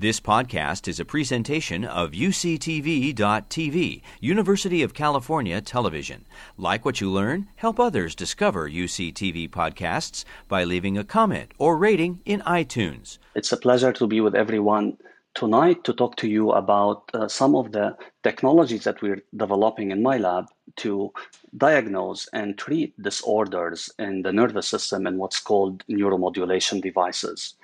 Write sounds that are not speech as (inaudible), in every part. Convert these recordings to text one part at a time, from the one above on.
This podcast is a presentation of UCTV.tv, University of California Television. Like what you learn, help others discover UCTV podcasts by leaving a comment or rating in iTunes. It's a pleasure to be with everyone tonight to talk to you about uh, some of the technologies that we're developing in my lab to diagnose and treat disorders in the nervous system and what's called neuromodulation devices.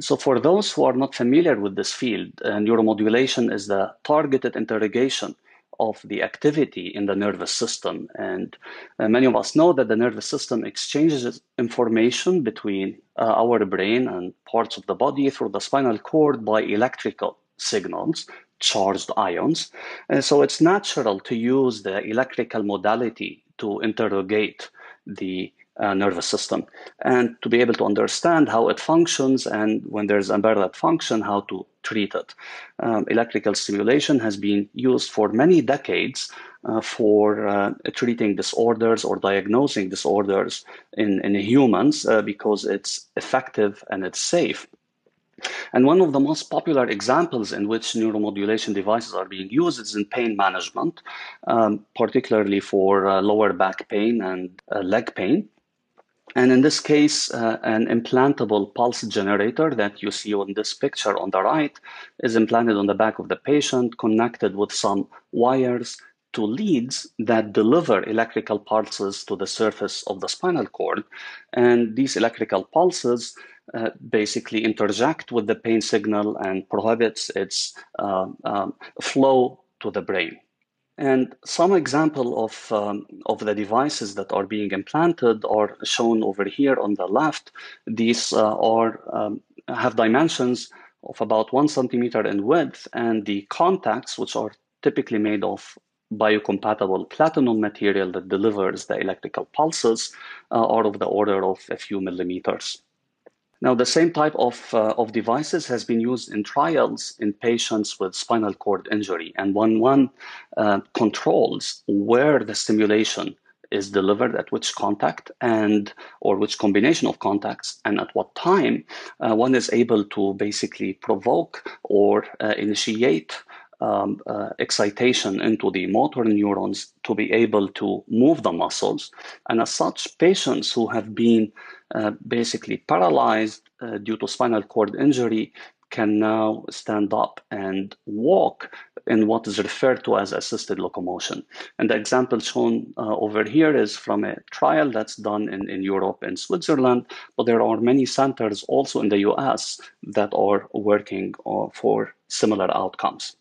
So, for those who are not familiar with this field, uh, neuromodulation is the targeted interrogation of the activity in the nervous system. And uh, many of us know that the nervous system exchanges information between uh, our brain and parts of the body through the spinal cord by electrical signals, charged ions. And so it's natural to use the electrical modality to interrogate the uh, nervous system and to be able to understand how it functions and when there's unparalleled function, how to treat it. Um, electrical stimulation has been used for many decades uh, for uh, treating disorders or diagnosing disorders in, in humans uh, because it's effective and it's safe. And one of the most popular examples in which neuromodulation devices are being used is in pain management, um, particularly for uh, lower back pain and uh, leg pain. And in this case, uh, an implantable pulse generator that you see on this picture on the right is implanted on the back of the patient, connected with some wires to leads that deliver electrical pulses to the surface of the spinal cord. And these electrical pulses uh, basically interject with the pain signal and prohibits its uh, um, flow to the brain. And some example of, um, of the devices that are being implanted are shown over here on the left. These uh, are um, have dimensions of about one centimeter in width, and the contacts, which are typically made of biocompatible platinum material that delivers the electrical pulses, uh, are of the order of a few millimeters. Now, the same type of, uh, of devices has been used in trials in patients with spinal cord injury. And when one uh, controls where the stimulation is delivered at which contact and or which combination of contacts and at what time uh, one is able to basically provoke or uh, initiate um, uh, excitation into the motor neurons to be able to move the muscles. And as such, patients who have been uh, basically paralyzed uh, due to spinal cord injury can now stand up and walk in what is referred to as assisted locomotion. And the example shown uh, over here is from a trial that's done in, in Europe and Switzerland, but there are many centers also in the US that are working uh, for similar outcomes.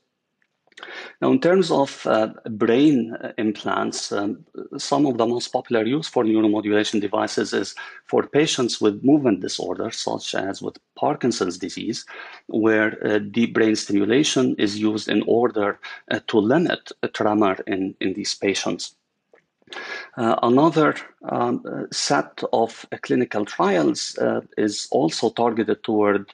Now, in terms of uh, brain uh, implants, um, some of the most popular use for neuromodulation devices is for patients with movement disorders, such as with Parkinson's disease, where uh, deep brain stimulation is used in order uh, to limit tremor in, in these patients. Uh, another um, uh, set of uh, clinical trials uh, is also targeted toward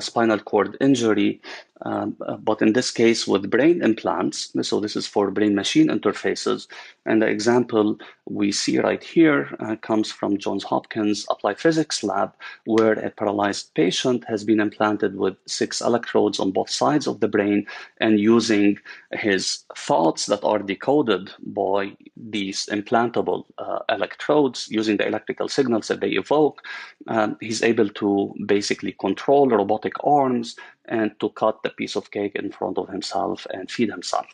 spinal cord injury um, uh, but in this case with brain implants. So this is for brain machine interfaces. And the example we see right here uh, comes from Johns Hopkins Applied Physics Lab, where a paralyzed patient has been implanted with six electrodes on both sides of the brain and using his thoughts that are decoded by these implantable uh, electrodes using the electrical signals that they evoke, um, he's able to basically control robotic arms and to cut the piece of cake in front of himself and feed himself.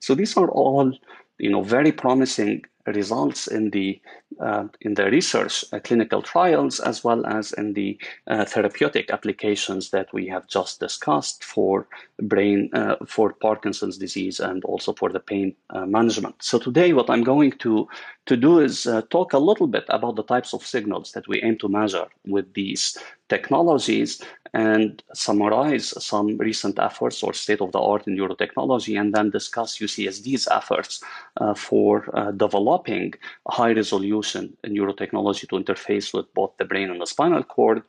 So these are all, you know, very promising results in the uh, in the research uh, clinical trials as well as in the uh, therapeutic applications that we have just discussed for brain uh, for Parkinson's disease and also for the pain uh, management. So today, what I'm going to to do is uh, talk a little bit about the types of signals that we aim to measure with these technologies and summarize some recent efforts or state of the art in neurotechnology, and then discuss UCSD's efforts uh, for uh, developing high resolution neurotechnology to interface with both the brain and the spinal cord.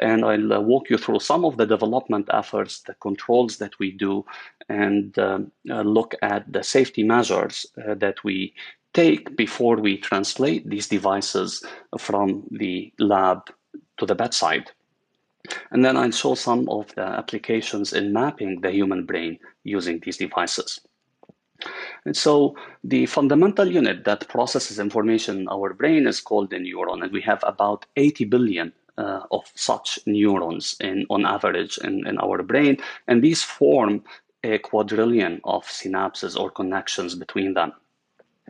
And I'll uh, walk you through some of the development efforts, the controls that we do, and um, uh, look at the safety measures uh, that we take before we translate these devices from the lab to the bedside. And then I'll show some of the applications in mapping the human brain using these devices. And so the fundamental unit that processes information in our brain is called a neuron, and we have about 80 billion uh, of such neurons in, on average in, in our brain, and these form a quadrillion of synapses or connections between them.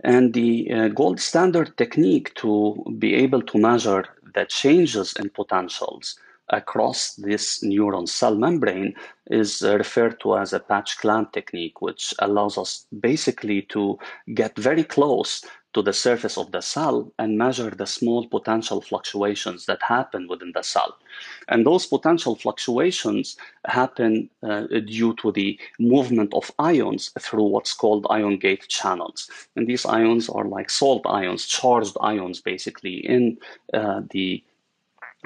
And the uh, gold standard technique to be able to measure the changes in potentials across this neuron cell membrane is referred to as a patch clamp technique, which allows us basically to get very close to the surface of the cell and measure the small potential fluctuations that happen within the cell. And those potential fluctuations happen uh, due to the movement of ions through what's called ion gate channels. And these ions are like salt ions, charged ions basically in uh, the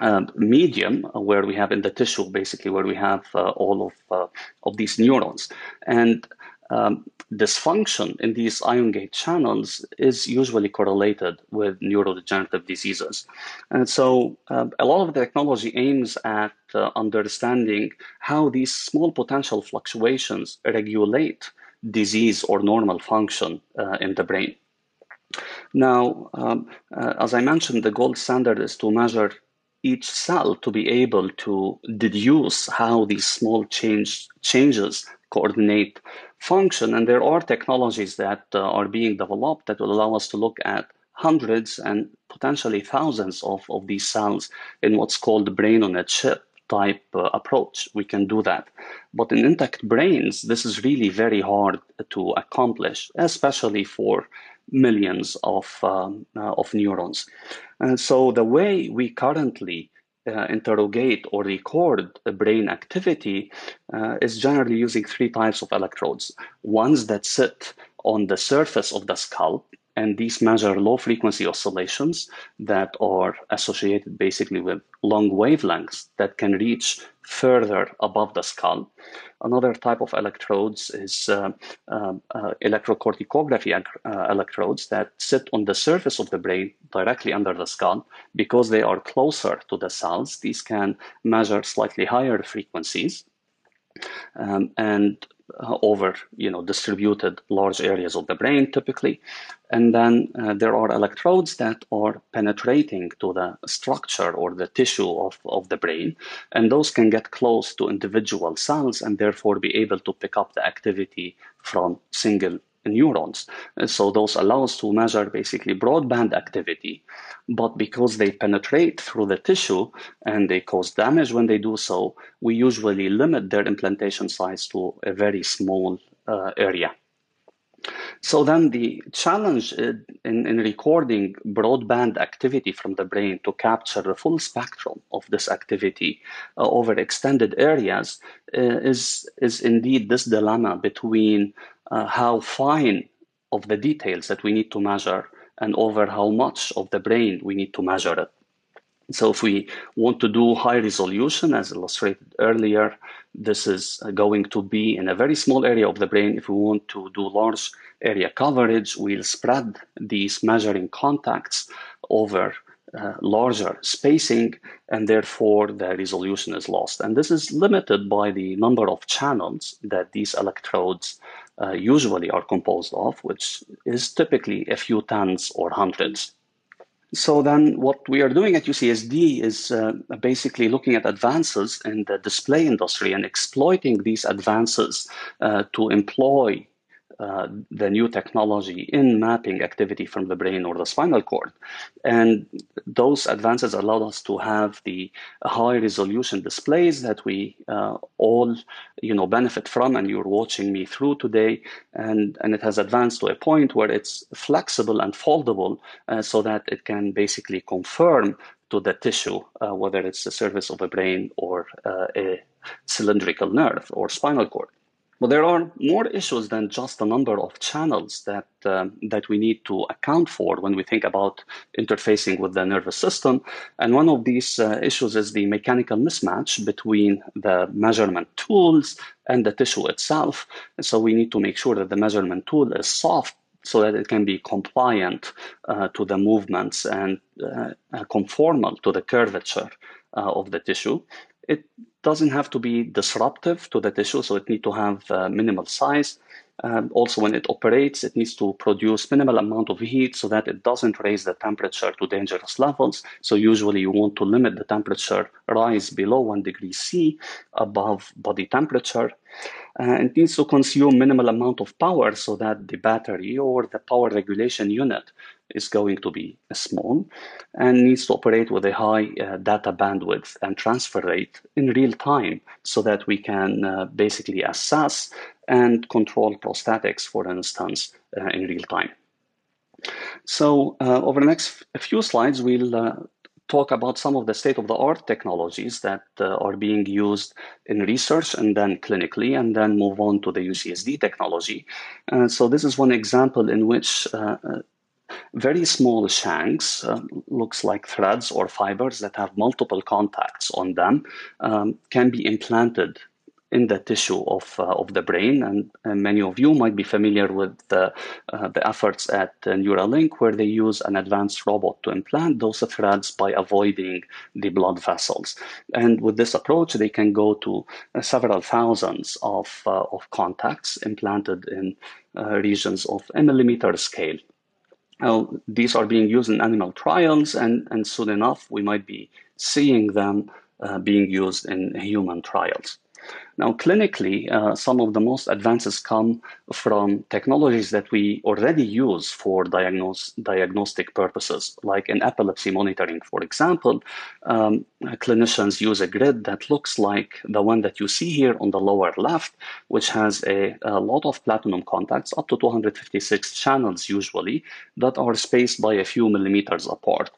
uh, medium where we have in the tissue, basically where we have uh, all of uh, of these neurons, and um, dysfunction in these ion gate channels is usually correlated with neurodegenerative diseases. And so uh, a lot of the technology aims at uh, understanding how these small potential fluctuations regulate disease or normal function uh, in the brain. Now, um, as I mentioned, the gold standard is to measure each cell to be able to deduce how these small change, changes coordinate function. And there are technologies that uh, are being developed that will allow us to look at hundreds and potentially thousands of, of these cells in what's called the brain on a chip type uh, approach. We can do that. But in intact brains, this is really very hard to accomplish, especially for millions of, um, uh, of neurons. And so the way we currently uh, interrogate or record brain activity uh, is generally using three types of electrodes. Ones that sit on the surface of the skull, and these measure low frequency oscillations that are associated basically with long wavelengths that can reach further above the skull. Another type of electrodes is uh, uh, uh, electrocorticography uh, electrodes that sit on the surface of the brain directly under the skull because they are closer to the cells. These can measure slightly higher frequencies. Um, and uh, over you know distributed large areas of the brain typically. And then uh, there are electrodes that are penetrating to the structure or the tissue of, of the brain. And those can get close to individual cells and therefore be able to pick up the activity from single neurons. So those allow us to measure basically broadband activity, but because they penetrate through the tissue and they cause damage when they do so, we usually limit their implantation size to a very small uh, area. So then the challenge in, in recording broadband activity from the brain to capture the full spectrum of this activity uh, over extended areas uh, is, is indeed this dilemma between uh, how fine of the details that we need to measure and over how much of the brain we need to measure it. So if we want to do high resolution, as illustrated earlier, this is going to be in a very small area of the brain. If we want to do large area coverage, we'll spread these measuring contacts over uh, larger spacing, and therefore the resolution is lost. And this is limited by the number of channels that these electrodes uh, usually are composed of, which is typically a few tens or hundreds. So then what we are doing at UCSD is uh, basically looking at advances in the display industry and exploiting these advances uh, to employ uh, the new technology in mapping activity from the brain or the spinal cord. And those advances allowed us to have the high resolution displays that we uh, all you know, benefit from and you're watching me through today. And, and it has advanced to a point where it's flexible and foldable uh, so that it can basically confirm to the tissue, uh, whether it's the surface of a brain or uh, a cylindrical nerve or spinal cord. But there are more issues than just the number of channels that um, that we need to account for when we think about interfacing with the nervous system. And one of these uh, issues is the mechanical mismatch between the measurement tools and the tissue itself. And so we need to make sure that the measurement tool is soft so that it can be compliant uh, to the movements and uh, conformal to the curvature uh, of the tissue It doesn't have to be disruptive to the tissue, so it needs to have uh, minimal size. Um, also, when it operates, it needs to produce minimal amount of heat so that it doesn't raise the temperature to dangerous levels. So usually you want to limit the temperature rise below one degree C above body temperature. Uh, it needs to consume minimal amount of power so that the battery or the power regulation unit is going to be small and needs to operate with a high uh, data bandwidth and transfer rate in real time so that we can uh, basically assess and control prosthetics, for instance, uh, in real time. So uh, over the next few slides, we'll uh, talk about some of the state-of-the-art technologies that uh, are being used in research and then clinically, and then move on to the UCSD technology. So this is one example in which very small shanks, uh, looks like threads or fibers that have multiple contacts on them, um, can be implanted in the tissue of, uh, of the brain. And, and, many of you might be familiar with the, uh, the efforts at Neuralink, where they use an advanced robot to implant those threads by avoiding the blood vessels. And with this approach, they can go to uh, several thousands of, uh, of contacts implanted in uh, regions of a millimeter scale. These are being used in animal trials, and, and soon enough, we might be seeing them uh, being used in human trials. Now, clinically, uh, some of the most advances come from technologies that we already use for diagnose, diagnostic purposes, like in epilepsy monitoring, for example. Um, clinicians use a grid that looks like the one that you see here on the lower left, which has a, a lot of platinum contacts, up to 256 channels usually, that are spaced by a few millimeters apart.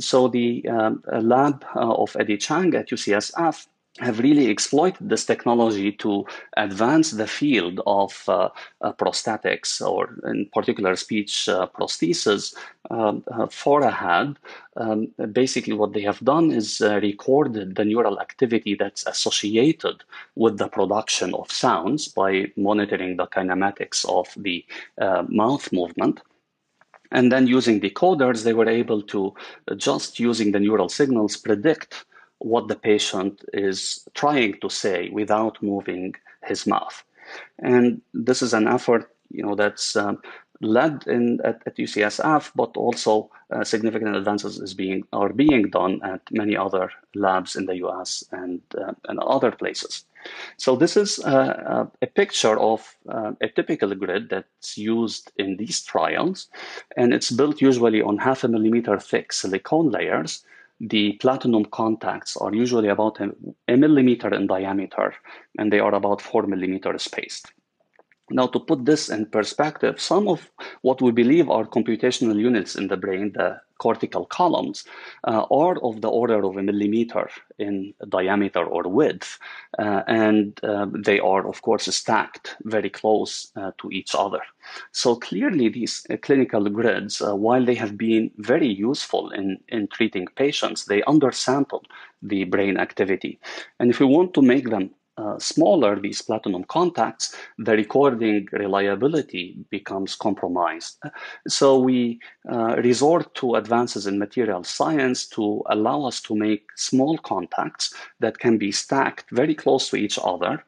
So the um, lab uh, of Eddie Chang at UCSF have really exploited this technology to advance the field of uh, uh, prosthetics, or in particular speech uh, prosthesis, um, uh, for a hand. Um, basically, what they have done is uh, recorded the neural activity that's associated with the production of sounds by monitoring the kinematics of the uh, mouth movement. And then using decoders, they were able to, just using the neural signals, predict what the patient is trying to say without moving his mouth. And this is an effort, you know, that's um, led in at, at, UCSF, but also uh, significant advances is being are being done at many other labs in the U.S. and uh, and other places. So this is uh, a picture of uh, a typical grid that's used in these trials, and it's built usually on half a millimeter thick silicone layers the platinum contacts are usually about a, a, millimeter in diameter and they are about four millimeters spaced. Now, to put this in perspective, some of what we believe are computational units in the brain, the cortical columns, uh, are of the order of a millimeter in diameter or width. Uh, and uh, they are, of course, stacked very close uh, to each other. So clearly, these uh, clinical grids, uh, while they have been very useful in, in treating patients, they undersample the brain activity. And if we want to make them uh, smaller these platinum contacts, the recording reliability becomes compromised. So we uh, resort to advances in material science to allow us to make small contacts that can be stacked very close to each other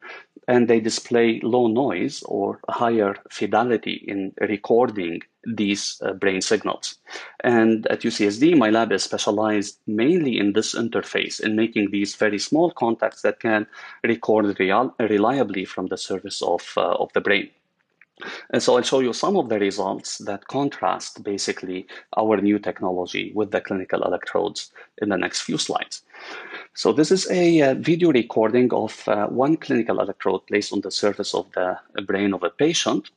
and they display low noise or higher fidelity in recording these uh, brain signals. And at UCSD, my lab is specialized mainly in this interface, in making these very small contacts that can record real- reliably from the surface of, uh, of the brain. And so I'll show you some of the results that contrast basically our new technology with the clinical electrodes in the next few slides. So this is a uh, video recording of uh, one clinical electrode placed on the surface of the brain of a patient.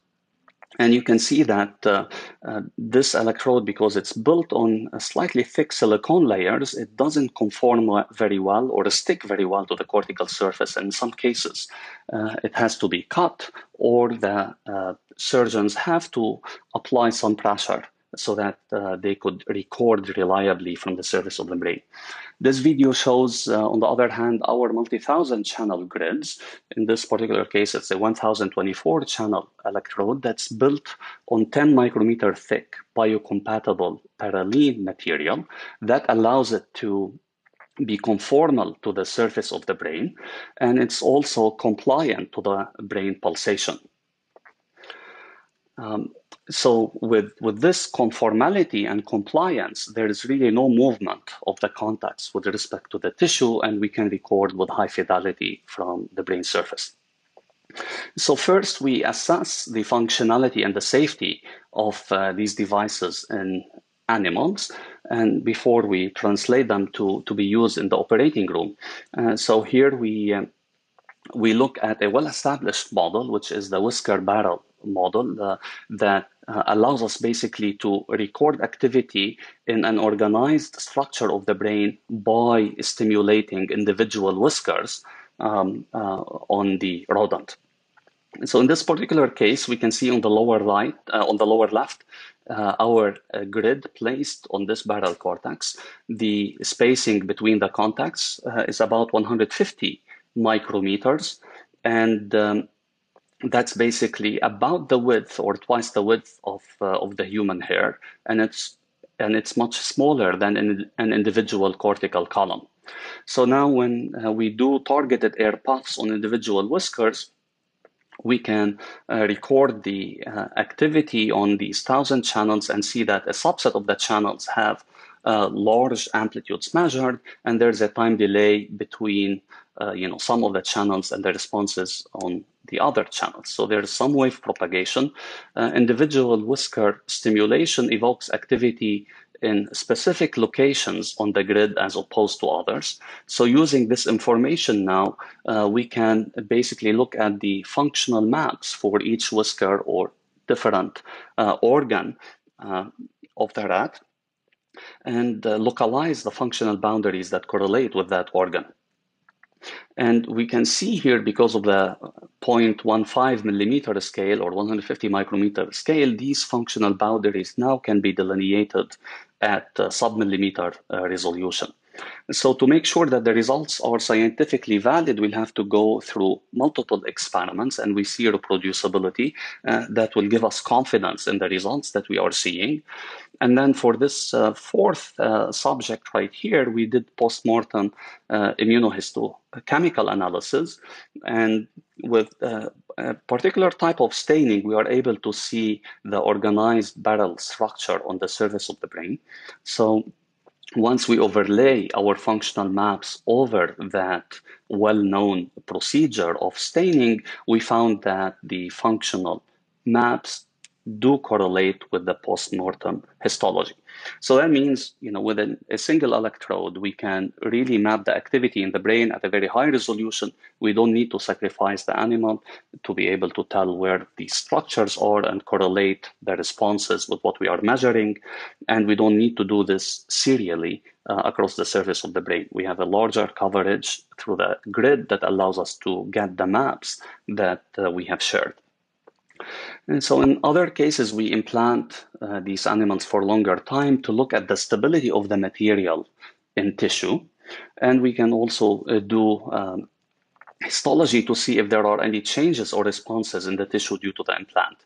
And you can see that uh, uh, this electrode, because it's built on slightly thick silicone layers, it doesn't conform very well or stick very well to the cortical surface. In some cases, uh, it has to be cut or the surgeons have to apply some pressure so that uh, they could record reliably from the surface of the brain. This video shows, uh, on the other hand, our multi-thousand channel grids. In this particular case, it's a 1024 channel electrode that's built on 10 micrometer thick biocompatible parylene material that allows it to be conformal to the surface of the brain, and it's also compliant to the brain pulsation. Um, so with, with this conformality and compliance, there is really no movement of the contacts with respect to the tissue, and we can record with high fidelity from the brain surface. So first, we assess the functionality and the safety of uh, these devices in animals and before we translate them to, to be used in the operating room. Uh, so here we, uh, we look at a well-established model, which is the whisker barrel model that uh, allows us basically to record activity in an organized structure of the brain by stimulating individual whiskers um, uh, on the rodent. So in this particular case, we can see on the lower right, uh, on the lower left, uh, our uh, grid placed on this barrel cortex. The spacing between the contacts uh, is about 150 micrometers, and um, that's basically about the width or twice the width of uh, of the human hair, and it's and it's much smaller than an, an individual cortical column. So now, when uh, we do targeted air puffs on individual whiskers, we can uh, record the uh, activity on these thousand channels and see that a subset of the channels have uh, large amplitudes measured, and there's a time delay between uh, you know some of the channels and the responses on the other channels. So there's some wave propagation. Uh, individual whisker stimulation evokes activity in specific locations on the grid as opposed to others. So using this information now, uh, we can basically look at the functional maps for each whisker or different uh, organ uh, of the rat and uh, localize the functional boundaries that correlate with that organ. And we can see here, because of the 0.15 millimeter scale or 150 micrometer scale, these functional boundaries now can be delineated at uh, sub-millimeter uh, resolution. So to make sure that the results are scientifically valid, we'll have to go through multiple experiments and we see reproducibility uh, that will give us confidence in the results that we are seeing. And then for this uh, fourth uh, subject right here, we did postmortem uh, immunohistochemical analysis. And with uh, a particular type of staining, we are able to see the organized barrel structure on the surface of the brain. So once we overlay our functional maps over that well-known procedure of staining, we found that the functional maps do correlate with the post-mortem histology. So that means, you know, with a, single electrode, we can really map the activity in the brain at a very high resolution. We don't need to sacrifice the animal to be able to tell where these structures are and correlate the responses with what we are measuring. And we don't need to do this serially uh, across the surface of the brain. We have a larger coverage through the grid that allows us to get the maps that uh, we have shared. And so in other cases, we implant uh, these animals for longer time to look at the stability of the material in tissue. And we can also uh, do um, histology to see if there are any changes or responses in the tissue due to the implant.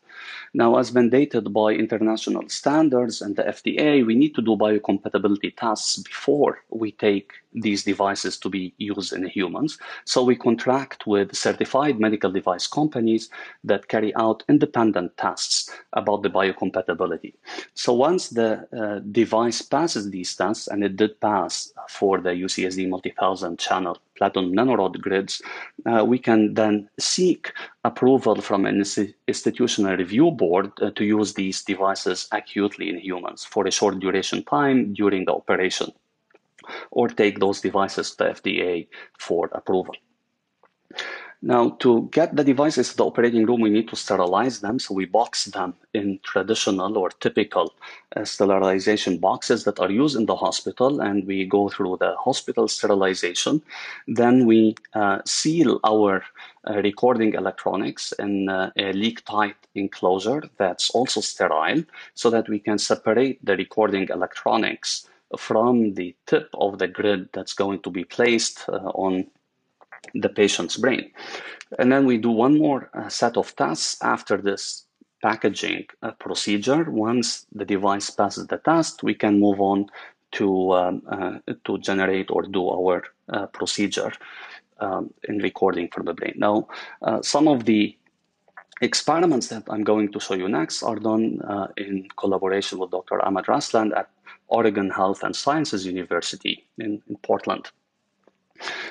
Now, as mandated by international standards and the FDA, we need to do biocompatibility tests before we take these devices to be used in humans. So we contract with certified medical device companies that carry out independent tests about the biocompatibility. So once the uh, device passes these tests, and it did pass for the UCSD multi-thousand channel platinum nanorod grids, uh, we can then seek approval from an institutional review board uh, to use these devices acutely in humans for a short duration time during the operation or take those devices to FDA for approval. Now, to get the devices to the operating room, we need to sterilize them. So we box them in traditional or typical uh, sterilization boxes that are used in the hospital, and we go through the hospital sterilization. Then we uh, seal our uh, recording electronics in uh, a leak-tight enclosure that's also sterile, so that we can separate the recording electronics from the tip of the grid that's going to be placed uh, on the patient's brain. And then we do one more uh, set of tests after this packaging uh, procedure. Once the device passes the test, we can move on to um, to generate or do our procedure um, in recording from the brain. Now, some of the experiments that I'm going to show you next are done uh, in collaboration with Dr. Ahmed Raslan at Oregon Health and Sciences University in, in Portland.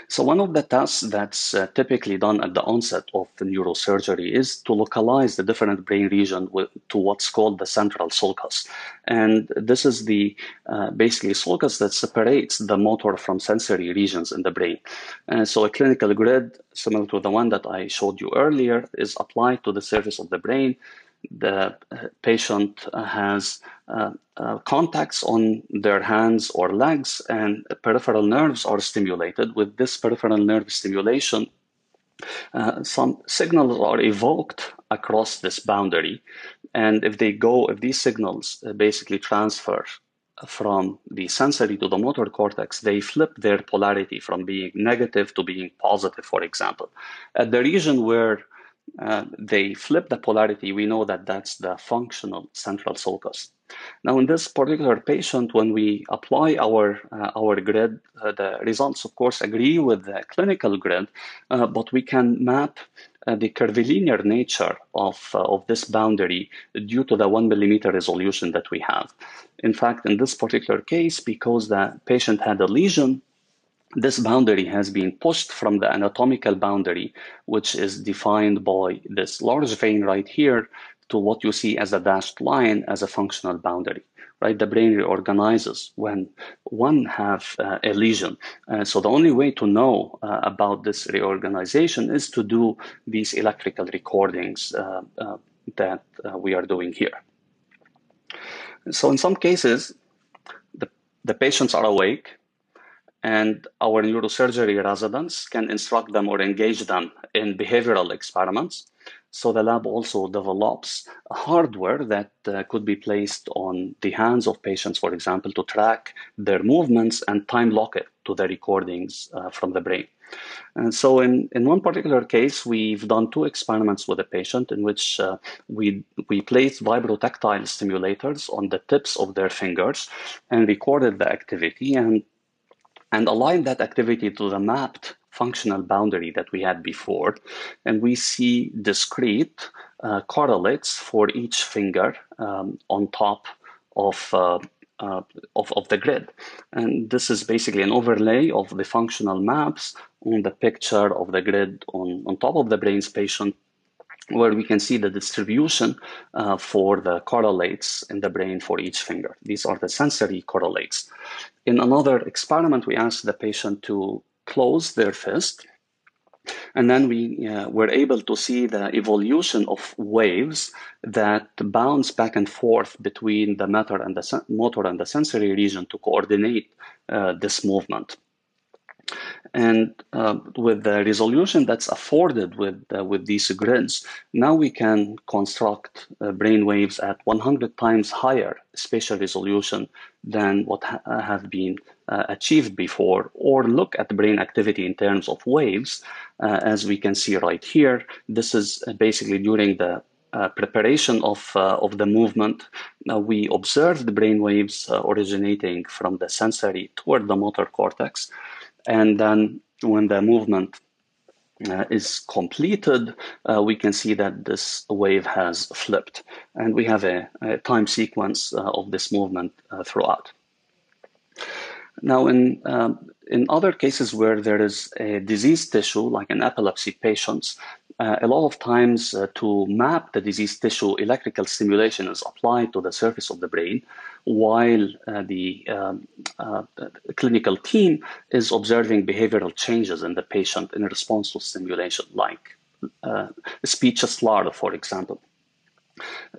So one of the tasks that's uh, typically done at the onset of the neurosurgery is to localize the different brain region with, to what's called the central sulcus. And this is the uh, basically sulcus that separates the motor from sensory regions in the brain. And so a clinical grid, similar to the one that I showed you earlier, is applied to the surface of the brain the patient has uh, uh, contacts on their hands or legs and peripheral nerves are stimulated. With this peripheral nerve stimulation, uh, some signals are evoked across this boundary. And if they go, if these signals uh, basically transfer from the sensory to the motor cortex, they flip their polarity from being negative to being positive, for example. At the region where uh, they flip the polarity, we know that that's the functional central sulcus. Now, in this particular patient, when we apply our uh, our grid, uh, the results, of course, agree with the clinical grid, uh, but we can map uh, the curvilinear nature of, of this boundary due to the one millimeter resolution that we have. In fact, in this particular case, because the patient had a lesion, this boundary has been pushed from the anatomical boundary, which is defined by this large vein right here, to what you see as a dashed line as a functional boundary. Right, the brain reorganizes when one have uh, a lesion. Uh, so the only way to know uh, about this reorganization is to do these electrical recordings uh, uh, that uh, we are doing here. So in some cases, the, the patients are awake and our neurosurgery residents can instruct them or engage them in behavioral experiments. So the lab also develops hardware that uh, could be placed on the hands of patients, for example, to track their movements and time lock it to the recordings uh, from the brain. And so, in, in one particular case, we've done two experiments with a patient in which uh, we, we placed vibrotactile stimulators on the tips of their fingers and recorded the activity. And and align that activity to the mapped functional boundary that we had before. And we see discrete uh, correlates for each finger um, on top of, uh, uh, of, of the grid. And this is basically an overlay of the functional maps on the picture of the grid on, on top of the brain's patient where we can see the distribution uh, for the correlates in the brain for each finger. These are the sensory correlates. In another experiment, we asked the patient to close their fist, and then we uh, were able to see the evolution of waves that bounce back and forth between the motor and the, motor and the sensory region to coordinate uh, this movement. And uh, with the resolution that's afforded with, uh, with these grids, now we can construct uh, brain waves at 100 times higher spatial resolution than what ha- uh, have been uh, achieved before, or look at brain activity in terms of waves, uh, as we can see right here. This is basically during the uh, preparation of, uh, of the movement, uh, we observed brain waves originating from the sensory toward the motor cortex. And then when the movement uh, is completed, uh, we can see that this wave has flipped. And we have a, a time sequence uh, of this movement uh, throughout. Now, in, um, in other cases where there is a diseased tissue, like in epilepsy patients, uh, a lot of times uh, to map the diseased tissue, electrical stimulation is applied to the surface of the brain, while uh, the um, uh, clinical team is observing behavioral changes in the patient in response to stimulation, like uh, speech slur, for example.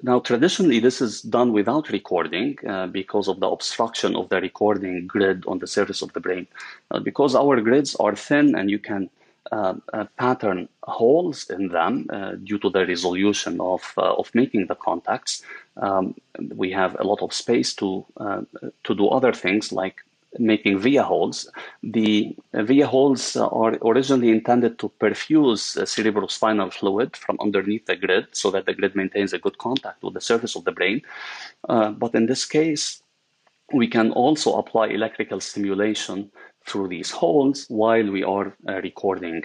Now, traditionally, this is done without recording uh, because of the obstruction of the recording grid on the surface of the brain. Uh, because our grids are thin and you can pattern holes in them uh, due to the resolution of of making the contacts. Um, we have a lot of space to to do other things like making via holes. The via holes are originally intended to perfuse cerebrospinal fluid from underneath the grid so that the grid maintains a good contact with the surface of the brain. Uh, but in this case, we can also apply electrical stimulation through these holes while we are uh, recording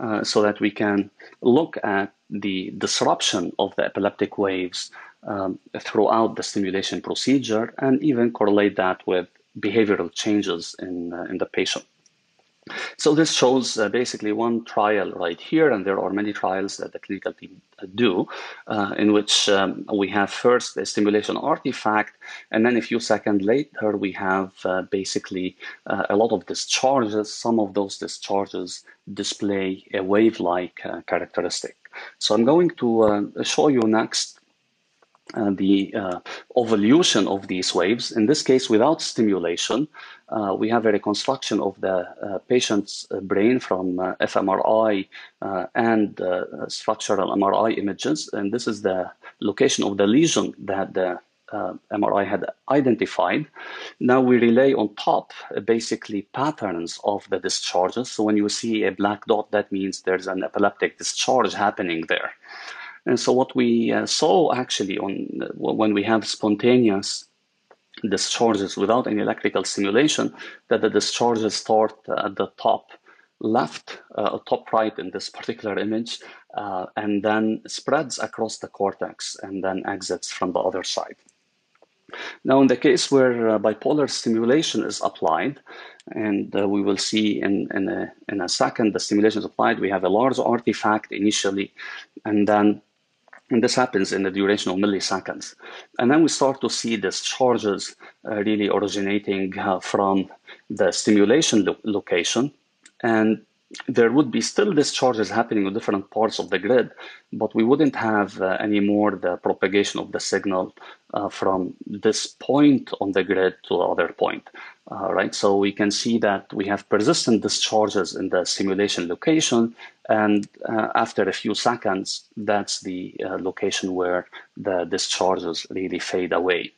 uh, so that we can look at the disruption of the epileptic waves um, throughout the stimulation procedure and even correlate that with behavioral changes in, uh, in the patient. So this shows uh, basically one trial right here, and there are many trials that the clinical team uh, do, uh, in which um, we have first a stimulation artifact, and then a few seconds later we have uh, basically uh, a lot of discharges. Some of those discharges display a wave-like uh, characteristic. So I'm going to show you next uh, the uh, evolution of these waves. In this case, without stimulation, uh, we have a reconstruction of the uh, patient's uh, brain from fMRI and structural MRI images. And this is the location of the lesion that the MRI had identified. Now we relay on top basically patterns of the discharges. So when you see a black dot, that means there's an epileptic discharge happening there. And so what we uh, saw actually on when we have spontaneous discharges without any electrical stimulation, that the discharges start at the top left, uh, top right in this particular image, uh, and then spreads across the cortex and then exits from the other side. Now, in the case where uh, bipolar stimulation is applied, and uh, we will see in, in, a, in a second the stimulation is applied, we have a large artifact initially, and then and this happens in the duration of milliseconds. And then we start to see these charges uh, really originating uh, from the stimulation lo- location. And there would be still discharges happening in different parts of the grid, but we wouldn't have uh, anymore the propagation of the signal uh, from this point on the grid to the other point. Uh, right, so we can see that we have persistent discharges in the simulation location, and uh, after a few seconds, that's the uh, location where the discharges really fade away.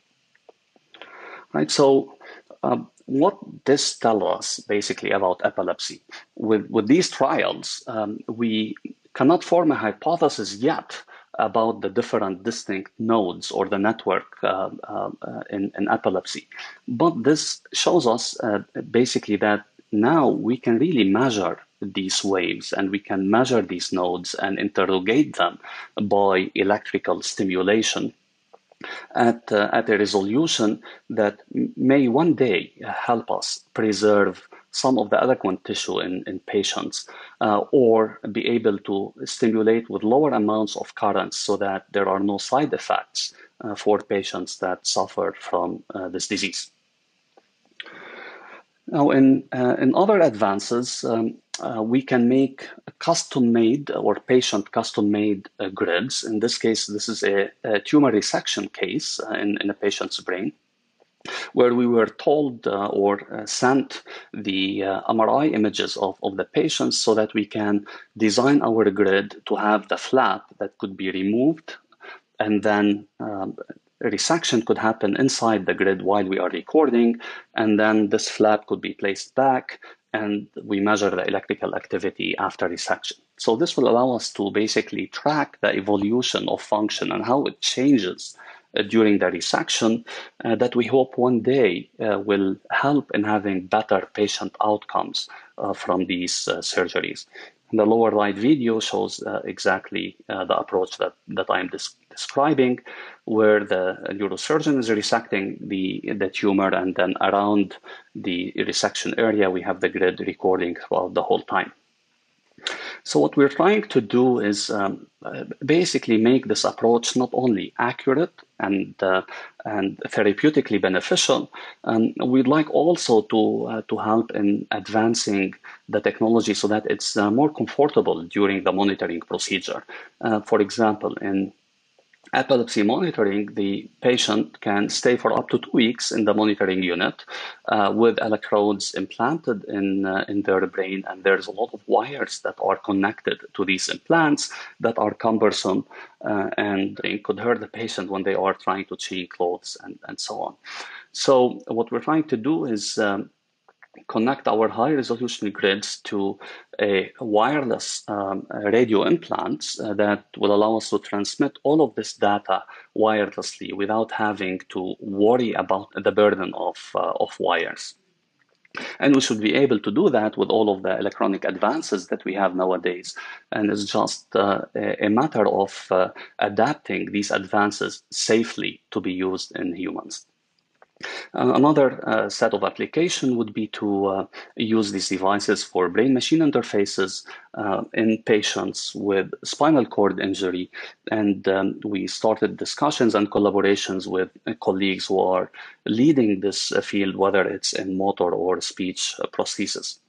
Right, so um, what this tells us basically about epilepsy. With, with these trials, um, we cannot form a hypothesis yet about the different distinct nodes or the network uh, uh, in, in, epilepsy. But this shows us uh, basically that now we can really measure these waves and we can measure these nodes and interrogate them by electrical stimulation at, uh, at a resolution that may one day help us preserve some of the eloquent tissue in, in patients uh, or be able to stimulate with lower amounts of currents so that there are no side effects uh, for patients that suffer from uh, this disease. Now, in, uh, in other advances, um, uh, we can make custom-made or patient custom-made uh, grids. In this case, this is a, a tumor resection case uh, in, in, a patient's brain, where we were told uh, or uh, sent the MRI images of, of the patients so that we can design our grid to have the flap that could be removed and then um, resection could happen inside the grid while we are recording, and then this flap could be placed back and we measure the electrical activity after resection. So this will allow us to basically track the evolution of function and how it changes uh, during the resection uh, that we hope one day uh, will help in having better patient outcomes uh, from these uh, surgeries. The lower right video shows uh, exactly the approach that, that I'm dis- describing, where the neurosurgeon is resecting the, the tumor, and then around the resection area, we have the grid recording throughout the whole time. So what we're trying to do is um, basically make this approach not only accurate and uh, and therapeutically beneficial, um, we'd like also to uh, to help in advancing the technology so that it's uh, more comfortable during the monitoring procedure. Uh, for example, in epilepsy monitoring, the patient can stay for up to two weeks in the monitoring unit uh, with electrodes implanted in, uh, in their brain. And there's a lot of wires that are connected to these implants that are cumbersome uh, and could hurt the patient when they are trying to change clothes and, and so on. So, what we're trying to do is um, connect our high resolution grids to a wireless um, radio implants uh, that will allow us to transmit all of this data wirelessly without having to worry about the burden of, uh, of wires. And we should be able to do that with all of the electronic advances that we have nowadays. And it's just uh, a matter of uh, adapting these advances safely to be used in humans. Uh, another uh, set of application would be to uh, use these devices for brain-machine interfaces uh, in patients with spinal cord injury. And um, we started discussions and collaborations with colleagues who are leading this field, whether it's in motor or speech prosthesis.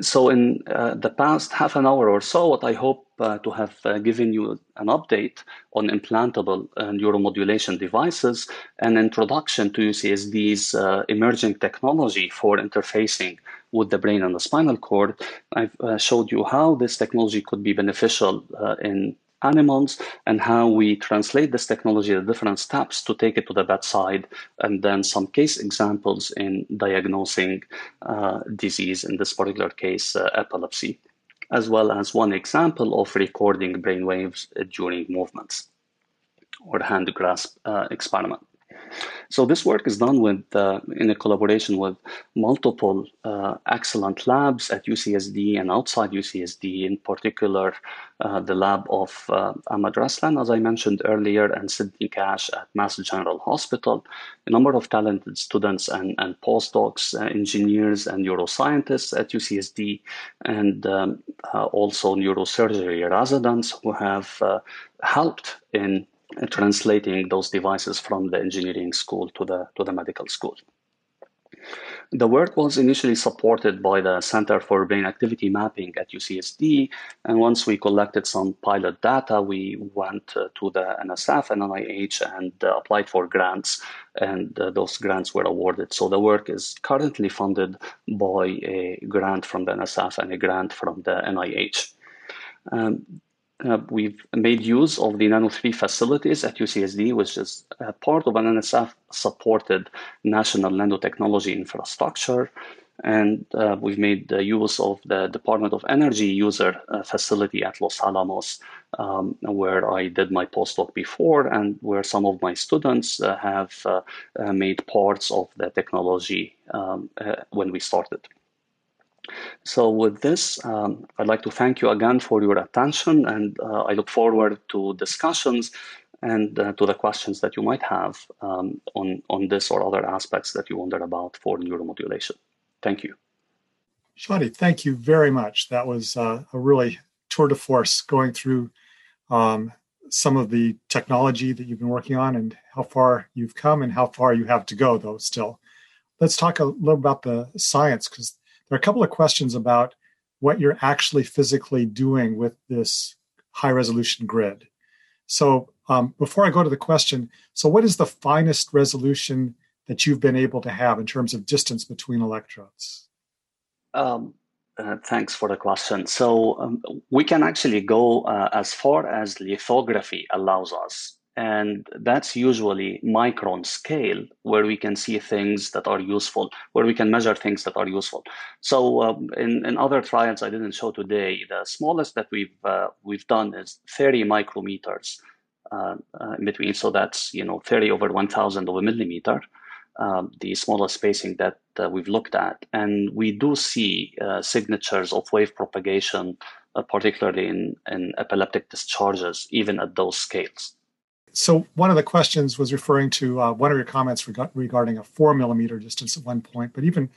So, in uh, the past half an hour or so, what I hope uh, to have uh, given you an update on implantable uh, neuromodulation devices and introduction to UCSD's uh, emerging technology for interfacing with the brain and the spinal cord. I've uh, showed you how this technology could be beneficial in animals and how we translate this technology at different steps to take it to the bedside, and then some case examples in diagnosing uh, disease, in this particular case, uh, epilepsy, as well as one example of recording brain waves during movements or hand grasp uh, experiment. So this work is done with uh, in a collaboration with multiple uh, excellent labs at UCSD and outside UCSD, in particular uh, the lab of uh, Ahmad Raslan, as I mentioned earlier, and Sydney Cash at Mass General Hospital, a number of talented students and, and postdocs, uh, engineers and neuroscientists at UCSD, and um, uh, also neurosurgery residents who have helped in translating those devices from the engineering school to the to the medical school. The work was initially supported by the Center for Brain Activity Mapping at UCSD, and once we collected some pilot data, we went uh, to the NSF and NIH and uh, applied for grants, and uh, those grants were awarded. So the work is currently funded by a grant from the NSF and a grant from the NIH. Um, uh, we've made use of the Nano 3 facilities at UCSD, which is part of an NSF supported national nanotechnology infrastructure. And uh, we've made use of the Department of Energy user uh, facility at Los Alamos, um, where I did my postdoc before, and where some of my students uh, have uh, uh, made parts of the technology um, when we started. So with this, um, I'd like to thank you again for your attention, and uh, I look forward to discussions and uh, to the questions that you might have um, on, on this or other aspects that you wonder about for neuromodulation. Thank you. Shadi, thank you very much. That was uh, a really tour de force going through um, some of the technology that you've been working on and how far you've come and how far you have to go, though, still. Let's talk a little about the science because there are a couple of questions about what you're actually physically doing with this high resolution grid. So um, before I go to the question, so what is the finest resolution that you've been able to have in terms of distance between electrodes? Um, uh, thanks for the question. So um, we can actually go uh, as far as lithography allows us and that's usually micron scale where we can see things that are useful where we can measure things that are useful. So um, in, in other trials i didn't show today the smallest that we've uh, we've done is 30 micrometers uh, uh, in between. So that's you know 30 over 1000 of a millimeter um, the smallest spacing that uh, we've looked at. And we do see uh, signatures of wave propagation uh, particularly in, in epileptic discharges even at those scales so one of the questions was referring to uh, one of your comments reg- regarding a four millimeter distance at one point, but even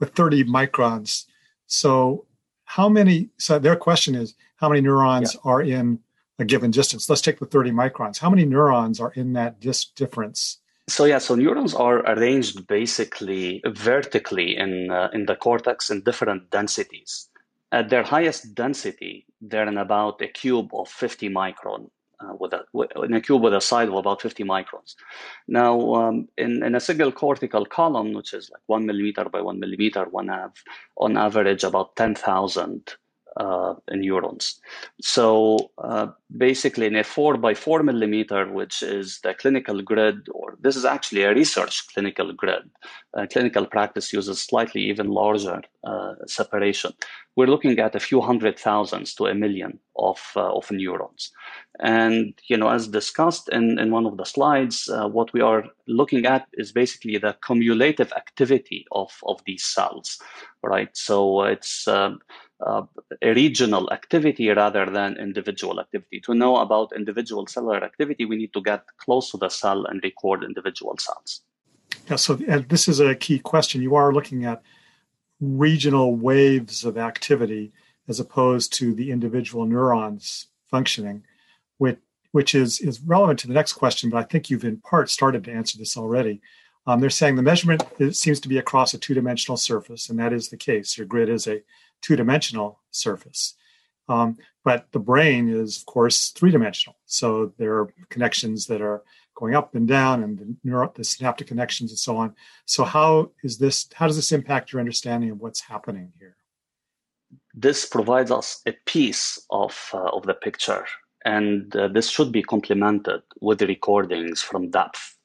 with 30 microns. So how many? So their question is how many neurons yeah. are in a given distance? Let's take the 30 microns. How many neurons are in that dis- difference? So yeah, so neurons are arranged basically vertically in uh, in the cortex in different densities. At their highest density, they're in about a cube of 50 micron uh, with a in a cube with a size of about 50 microns. Now, um, in, in a single cortical column, which is like one millimeter by one millimeter, one have on average about 10,000 uh, neurons. So uh, basically, in a four by four millimeter, which is the clinical grid or This is actually a research clinical grid. Uh, clinical practice uses slightly even larger uh, separation. We're looking at a few hundred thousands to a million of, uh, of neurons. And, you know, as discussed in, in one of the slides, uh, what we are looking at is basically the cumulative activity of, of these cells, right? So it's uh, uh, a regional activity rather than individual activity. To know about individual cellular activity, we need to get close to the cell and record individual cells. Yeah, so this is a key question. You are looking at regional waves of activity as opposed to the individual neurons functioning, which, is, is relevant to the next question, but I think you've in part started to answer this already. Um, they're saying the measurement seems to be across a two dimensional surface, and that is the case. Your grid is a two dimensional surface. Um, but the brain is, of course, three dimensional. So there are connections that are going up and down, and the, neuro, the synaptic connections and so on. So how is this? How does this impact your understanding of what's happening here? This provides us a piece of uh, of the picture, and uh, this should be complemented with recordings from depth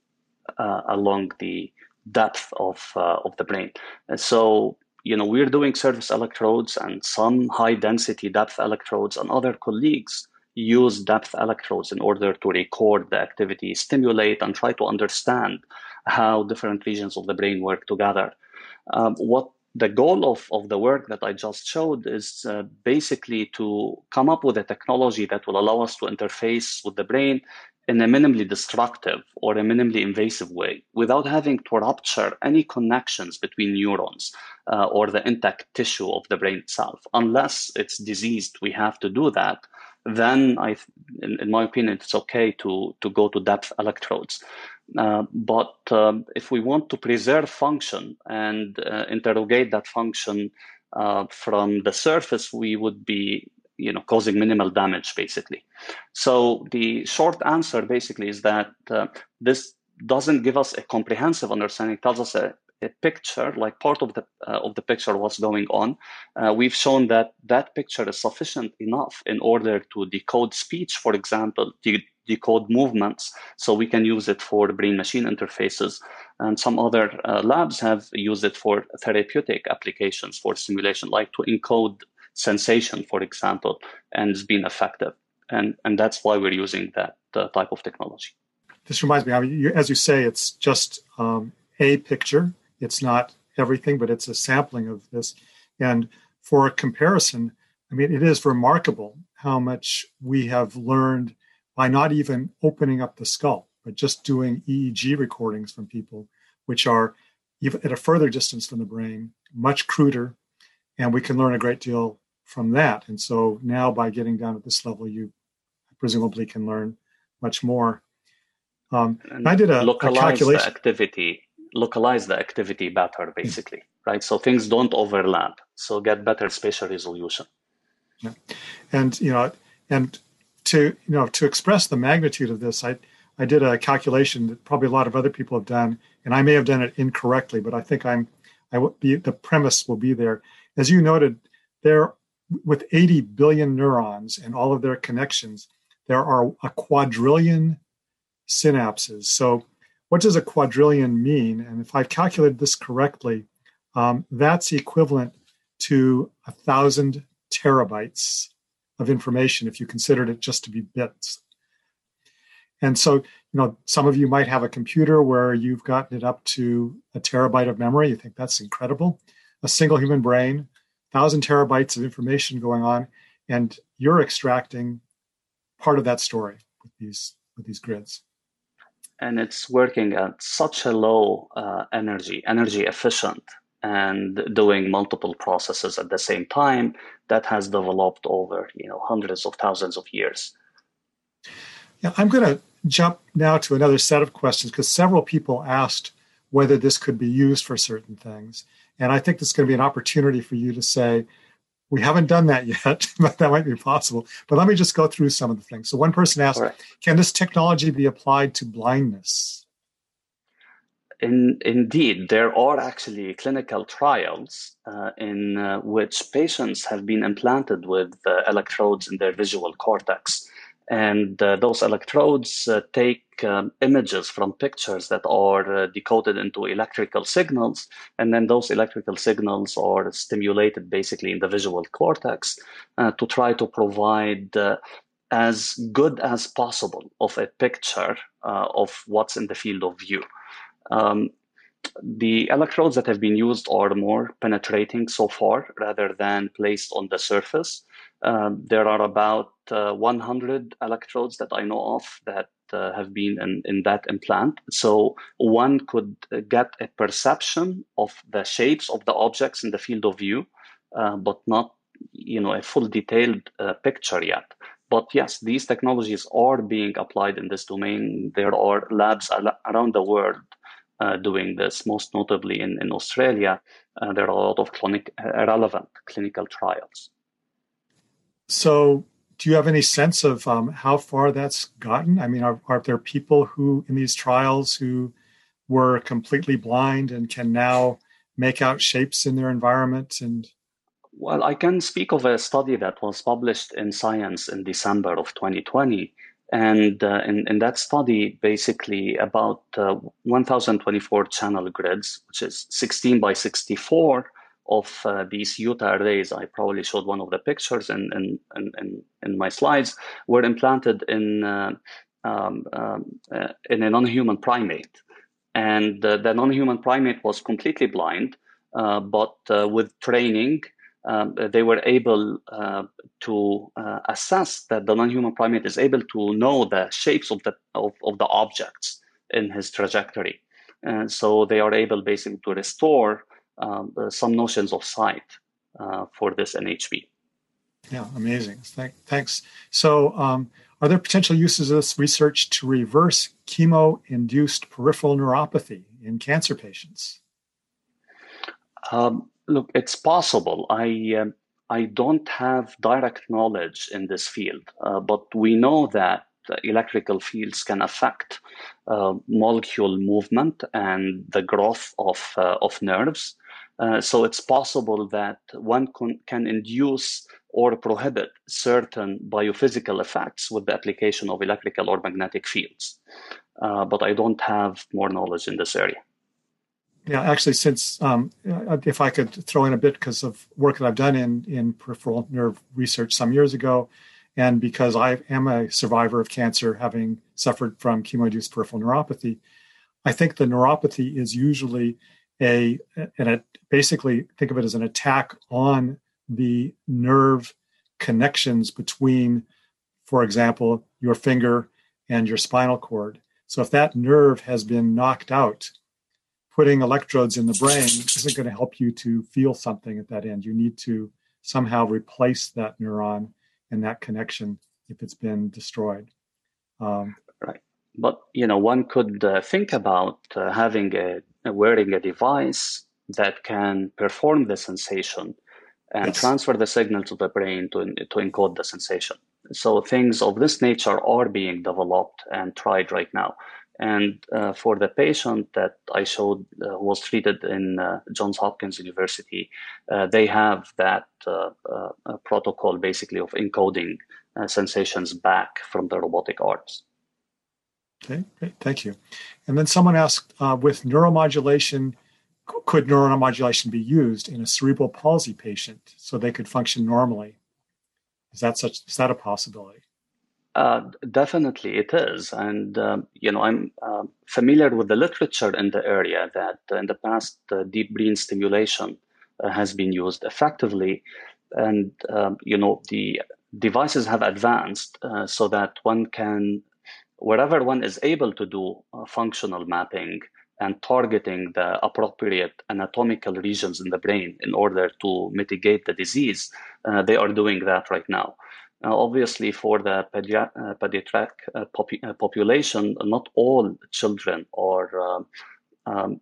uh, along the depth of uh, of the brain. And so you know, we're doing surface electrodes and some high density depth electrodes, and other colleagues use depth electrodes in order to record the activity, stimulate, and try to understand how different regions of the brain work together. Um, what the goal of, of the work that I just showed is uh, basically to come up with a technology that will allow us to interface with the brain in a minimally destructive or a minimally invasive way without having to rupture any connections between neurons uh, or the intact tissue of the brain itself. Unless it's diseased, we have to do that. Then, I, in, in my opinion, it's okay to, to go to depth electrodes. Uh, but um, if we want to preserve function and uh, interrogate that function uh, from the surface, we would be you know causing minimal damage basically so the short answer basically is that uh, this doesn't give us a comprehensive understanding it tells us a, a picture like part of the uh, of the picture what's going on uh, we've shown that that picture is sufficient enough in order to decode speech for example de- decode movements so we can use it for brain machine interfaces and some other uh, labs have used it for therapeutic applications for simulation like to encode sensation, for example, and it's been effective. And, and that's why we're using that uh, type of technology. This reminds me, I mean, you, as you say, it's just um, a picture. It's not everything, but it's a sampling of this. And for a comparison, I mean, it is remarkable how much we have learned by not even opening up the skull, but just doing EEG recordings from people, which are even at a further distance from the brain, much cruder, and we can learn a great deal from that. And so now by getting down at this level, you presumably can learn much more. Um, I did a, a calculation. Activity, localize the activity better, hmm. basically, right? So things don't overlap. So get better spatial resolution. Yeah. And you know, and to you know to express the magnitude of this, I I did a calculation that probably a lot of other people have done, and I may have done it incorrectly, but I think I'm I will be the premise will be there. As you noted, there with 80 billion neurons and all of their connections, there are a quadrillion synapses. So, what does a quadrillion mean? And if I've calculated this correctly, um, that's equivalent to a thousand terabytes of information if you considered it just to be bits. And so, you know, some of you might have a computer where you've gotten it up to a terabyte of memory. You think that's incredible. A single human brain thousand terabytes of information going on, and you're extracting part of that story with these with these grids. And it's working at such a low uh, energy, energy efficient, and doing multiple processes at the same time that has developed over you know hundreds of thousands of years. Yeah, I'm going to jump now to another set of questions because several people asked whether this could be used for certain things. And I think this is going to be an opportunity for you to say, we haven't done that yet, (laughs) but that might be possible. But let me just go through some of the things. So one person asked, right. can this technology be applied to blindness? In, indeed, there are actually clinical trials uh, in uh, which patients have been implanted with uh, electrodes in their visual cortex. And uh, those electrodes uh, take um, images from pictures that are uh, decoded into electrical signals. And then those electrical signals are stimulated basically in the visual cortex to try to provide as good as possible of a picture uh, of what's in the field of view. Um, the electrodes that have been used are more penetrating so far rather than placed on the surface. Um, there are about uh, 100 electrodes that I know of that uh, have been in, in that implant. So one could get a perception of the shapes of the objects in the field of view, uh, but not you know a full detailed uh, picture yet. But yes, these technologies are being applied in this domain. There are labs around the world uh, doing this, most notably in, in Australia. Uh, there are a lot of clinic, uh, relevant clinical trials. So, do you have any sense of um, how far that's gotten? I mean, are, are there people who in these trials who were completely blind and can now make out shapes in their environment and well, I can speak of a study that was published in Science in December of 2020. And uh, in, in that study, basically about uh, 1024 channel grids, which is 16 by 64 of uh, these Utah arrays, I probably showed one of the pictures in, in, in, in my slides, were implanted in, uh, um, um, uh, in a non human primate. And uh, the non human primate was completely blind, but with training, um, they were able uh, to uh, assess that the non-human primate is able to know the shapes of the of, of the objects in his trajectory, and so they are able basically to restore um, some notions of sight uh, for this NHP. Yeah, amazing. thanks. So, um, are there potential uses of this research to reverse chemo-induced peripheral neuropathy in cancer patients? Um, Look, it's possible. I um, I don't have direct knowledge in this field, uh, but we know that electrical fields can affect uh, molecule movement and the growth of uh, of nerves. Uh, so it's possible that one can, can induce or prohibit certain biophysical effects with the application of electrical or magnetic fields. Uh, but I don't have more knowledge in this area. Yeah, actually, since um, if I could throw in a bit because of work that I've done in in peripheral nerve research some years ago, and because I am a survivor of cancer, having suffered from chemo-induced peripheral neuropathy, I think the neuropathy is usually a and it basically think of it as an attack on the nerve connections between, for example, your finger and your spinal cord. So if that nerve has been knocked out putting electrodes in the brain isn't going to help you to feel something at that end. You need to somehow replace that neuron and that connection if it's been destroyed. Um, right. But you know, one could uh, think about uh, having a wearing a device that can perform the sensation and yes. transfer the signal to the brain to to encode the sensation. So things of this nature are being developed and tried right now. And uh, for the patient that I showed uh, was treated in uh, Johns Hopkins University, uh, they have that uh, uh, protocol basically of encoding sensations back from the robotic arms. Okay, great, thank you. And then someone asked, with neuromodulation, could neuromodulation be used in a cerebral palsy patient so they could function normally? Is that such? Is that a possibility? Uh, definitely, it is, and um, you know I'm uh, familiar with the literature in the area that uh, in the past uh, deep brain stimulation uh, has been used effectively, and um, you know the devices have advanced so that one can, wherever one is able to do functional mapping and targeting the appropriate anatomical regions in the brain in order to mitigate the disease, they are doing that right now. Uh, obviously, for the pedi- uh, pediatric uh, pop- population, not all children or um,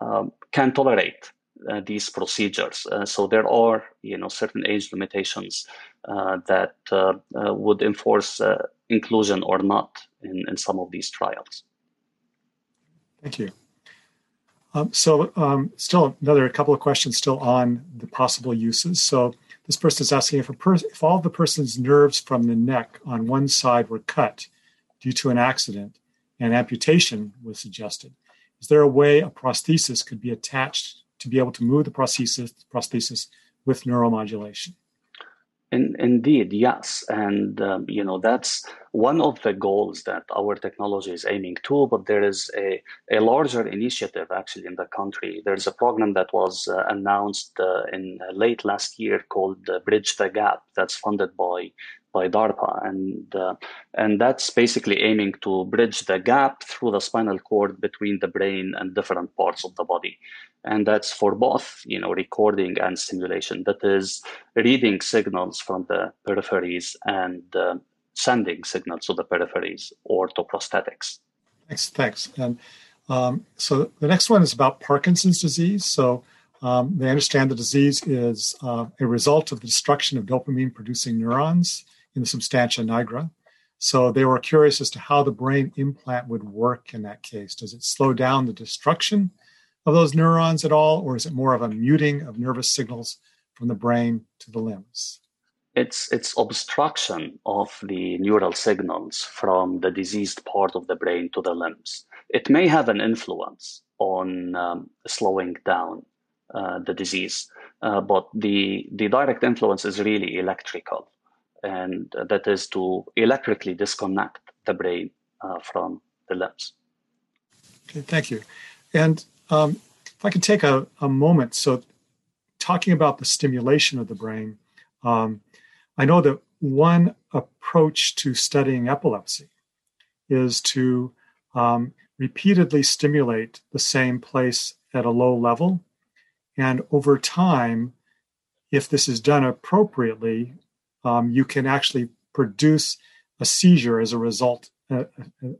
um, can tolerate uh, these procedures. Uh, so there are, you know, certain age limitations uh, that would enforce inclusion or not in, in some of these trials. Thank you. Um, so, um, still another couple of questions still on the possible uses. So, this person is asking if, a per- if all the person's nerves from the neck on one side were cut due to an accident and amputation was suggested, is there a way a prosthesis could be attached to be able to move the prosthesis, prosthesis with neuromodulation? In, indeed, yes, and um, you know that's one of the goals that our technology is aiming to. But there is a, a larger initiative actually in the country. There's a program that was uh, announced uh, in uh, late last year called uh, Bridge the Gap. That's funded by by DARPA, and uh, and that's basically aiming to bridge the gap through the spinal cord between the brain and different parts of the body, and that's for both you know recording and simulation. That is reading signals from the peripheries and uh, sending signals to the peripheries or to prosthetics. Thanks, thanks. And um, so the next one is about Parkinson's disease. So. Um, they understand the disease is uh, a result of the destruction of dopamine producing neurons in the substantia nigra. So they were curious as to how the brain implant would work in that case. Does it slow down the destruction of those neurons at all, or is it more of a muting of nervous signals from the brain to the limbs? It's, it's obstruction of the neural signals from the diseased part of the brain to the limbs. It may have an influence on um, slowing down uh, the disease, uh, but the, the direct influence is really electrical and that is to electrically disconnect the brain uh, from the limbs. Okay, thank you. And um, if I can take a, a, moment, so talking about the stimulation of the brain, um, I know that one approach to studying epilepsy is to um, repeatedly stimulate the same place at a low level. And over time, if this is done appropriately, um, you can actually produce a seizure as a result, uh,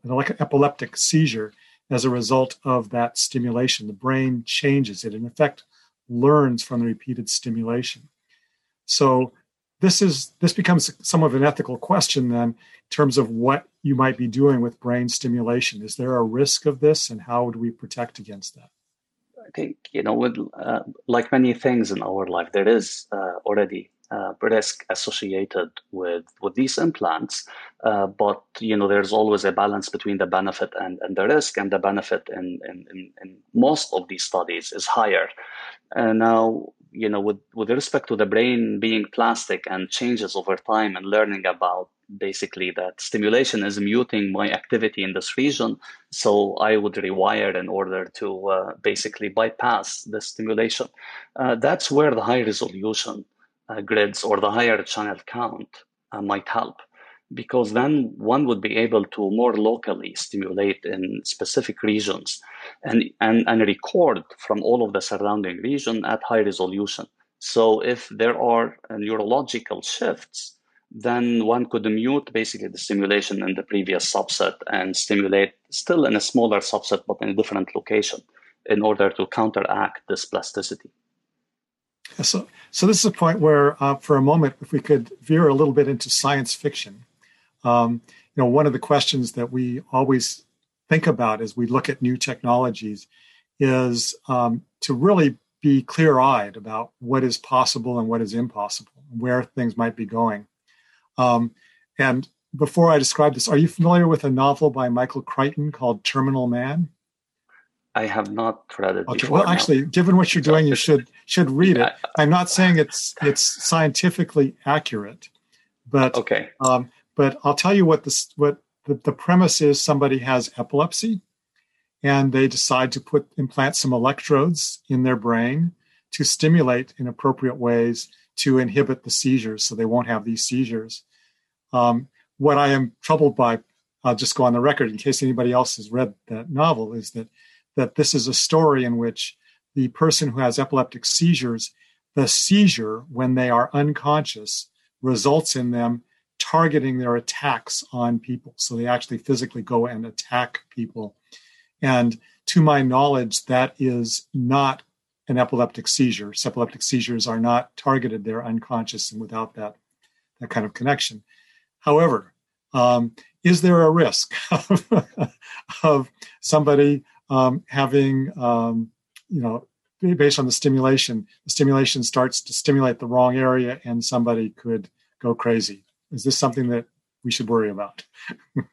like an epileptic seizure as a result of that stimulation. The brain changes it, in effect, learns from the repeated stimulation. So this is this becomes some of an ethical question then in terms of what you might be doing with brain stimulation. Is there a risk of this, and how do we protect against that? I think you know, with uh, like many things in our life, there is uh, already uh, risk associated with with these implants. Uh, but you know, there's always a balance between the benefit and, and the risk, and the benefit in, in, in, most of these studies is higher. And now, you know, with with respect to the brain being plastic and changes over time, and learning about basically that stimulation is muting my activity in this region. So I would rewire in order to uh, basically bypass the stimulation. Uh, that's where the high resolution grids or the higher channel count uh, might help because then one would be able to more locally stimulate in specific regions and, and, and record from all of the surrounding region at high resolution. So if there are uh, neurological shifts, then one could mute basically the stimulation in the previous subset and stimulate still in a smaller subset but in a different location in order to counteract this plasticity. So, so this is a point where, uh, for a moment, if we could veer a little bit into science fiction, um, you know, one of the questions that we always think about as we look at new technologies is um, to really be clear-eyed about what is possible and what is impossible, where things might be going. Um, and before I describe this, are you familiar with a novel by Michael Crichton called Terminal Man? I have not read it. Okay. Well, actually, given what you're doing, you should should read it. I'm not saying it's it's scientifically accurate, but okay. Um, but I'll tell you what this what the, the premise is. Somebody has epilepsy, and they decide to put implant some electrodes in their brain to stimulate in appropriate ways to inhibit the seizures, so they won't have these seizures. Um, what I am troubled by, I'll just go on the record in case anybody else has read that novel, is that that this is a story in which the person who has epileptic seizures, the seizure, when they are unconscious, results in them targeting their attacks on people. So they actually physically go and attack people. And to my knowledge, that is not an epileptic seizure. Epileptic seizures are not targeted, they're unconscious and without that, that kind of connection. However, um, is there a risk (laughs) of, of somebody um, having um, you know based on the stimulation, the stimulation starts to stimulate the wrong area and somebody could go crazy. Is this something that we should worry about?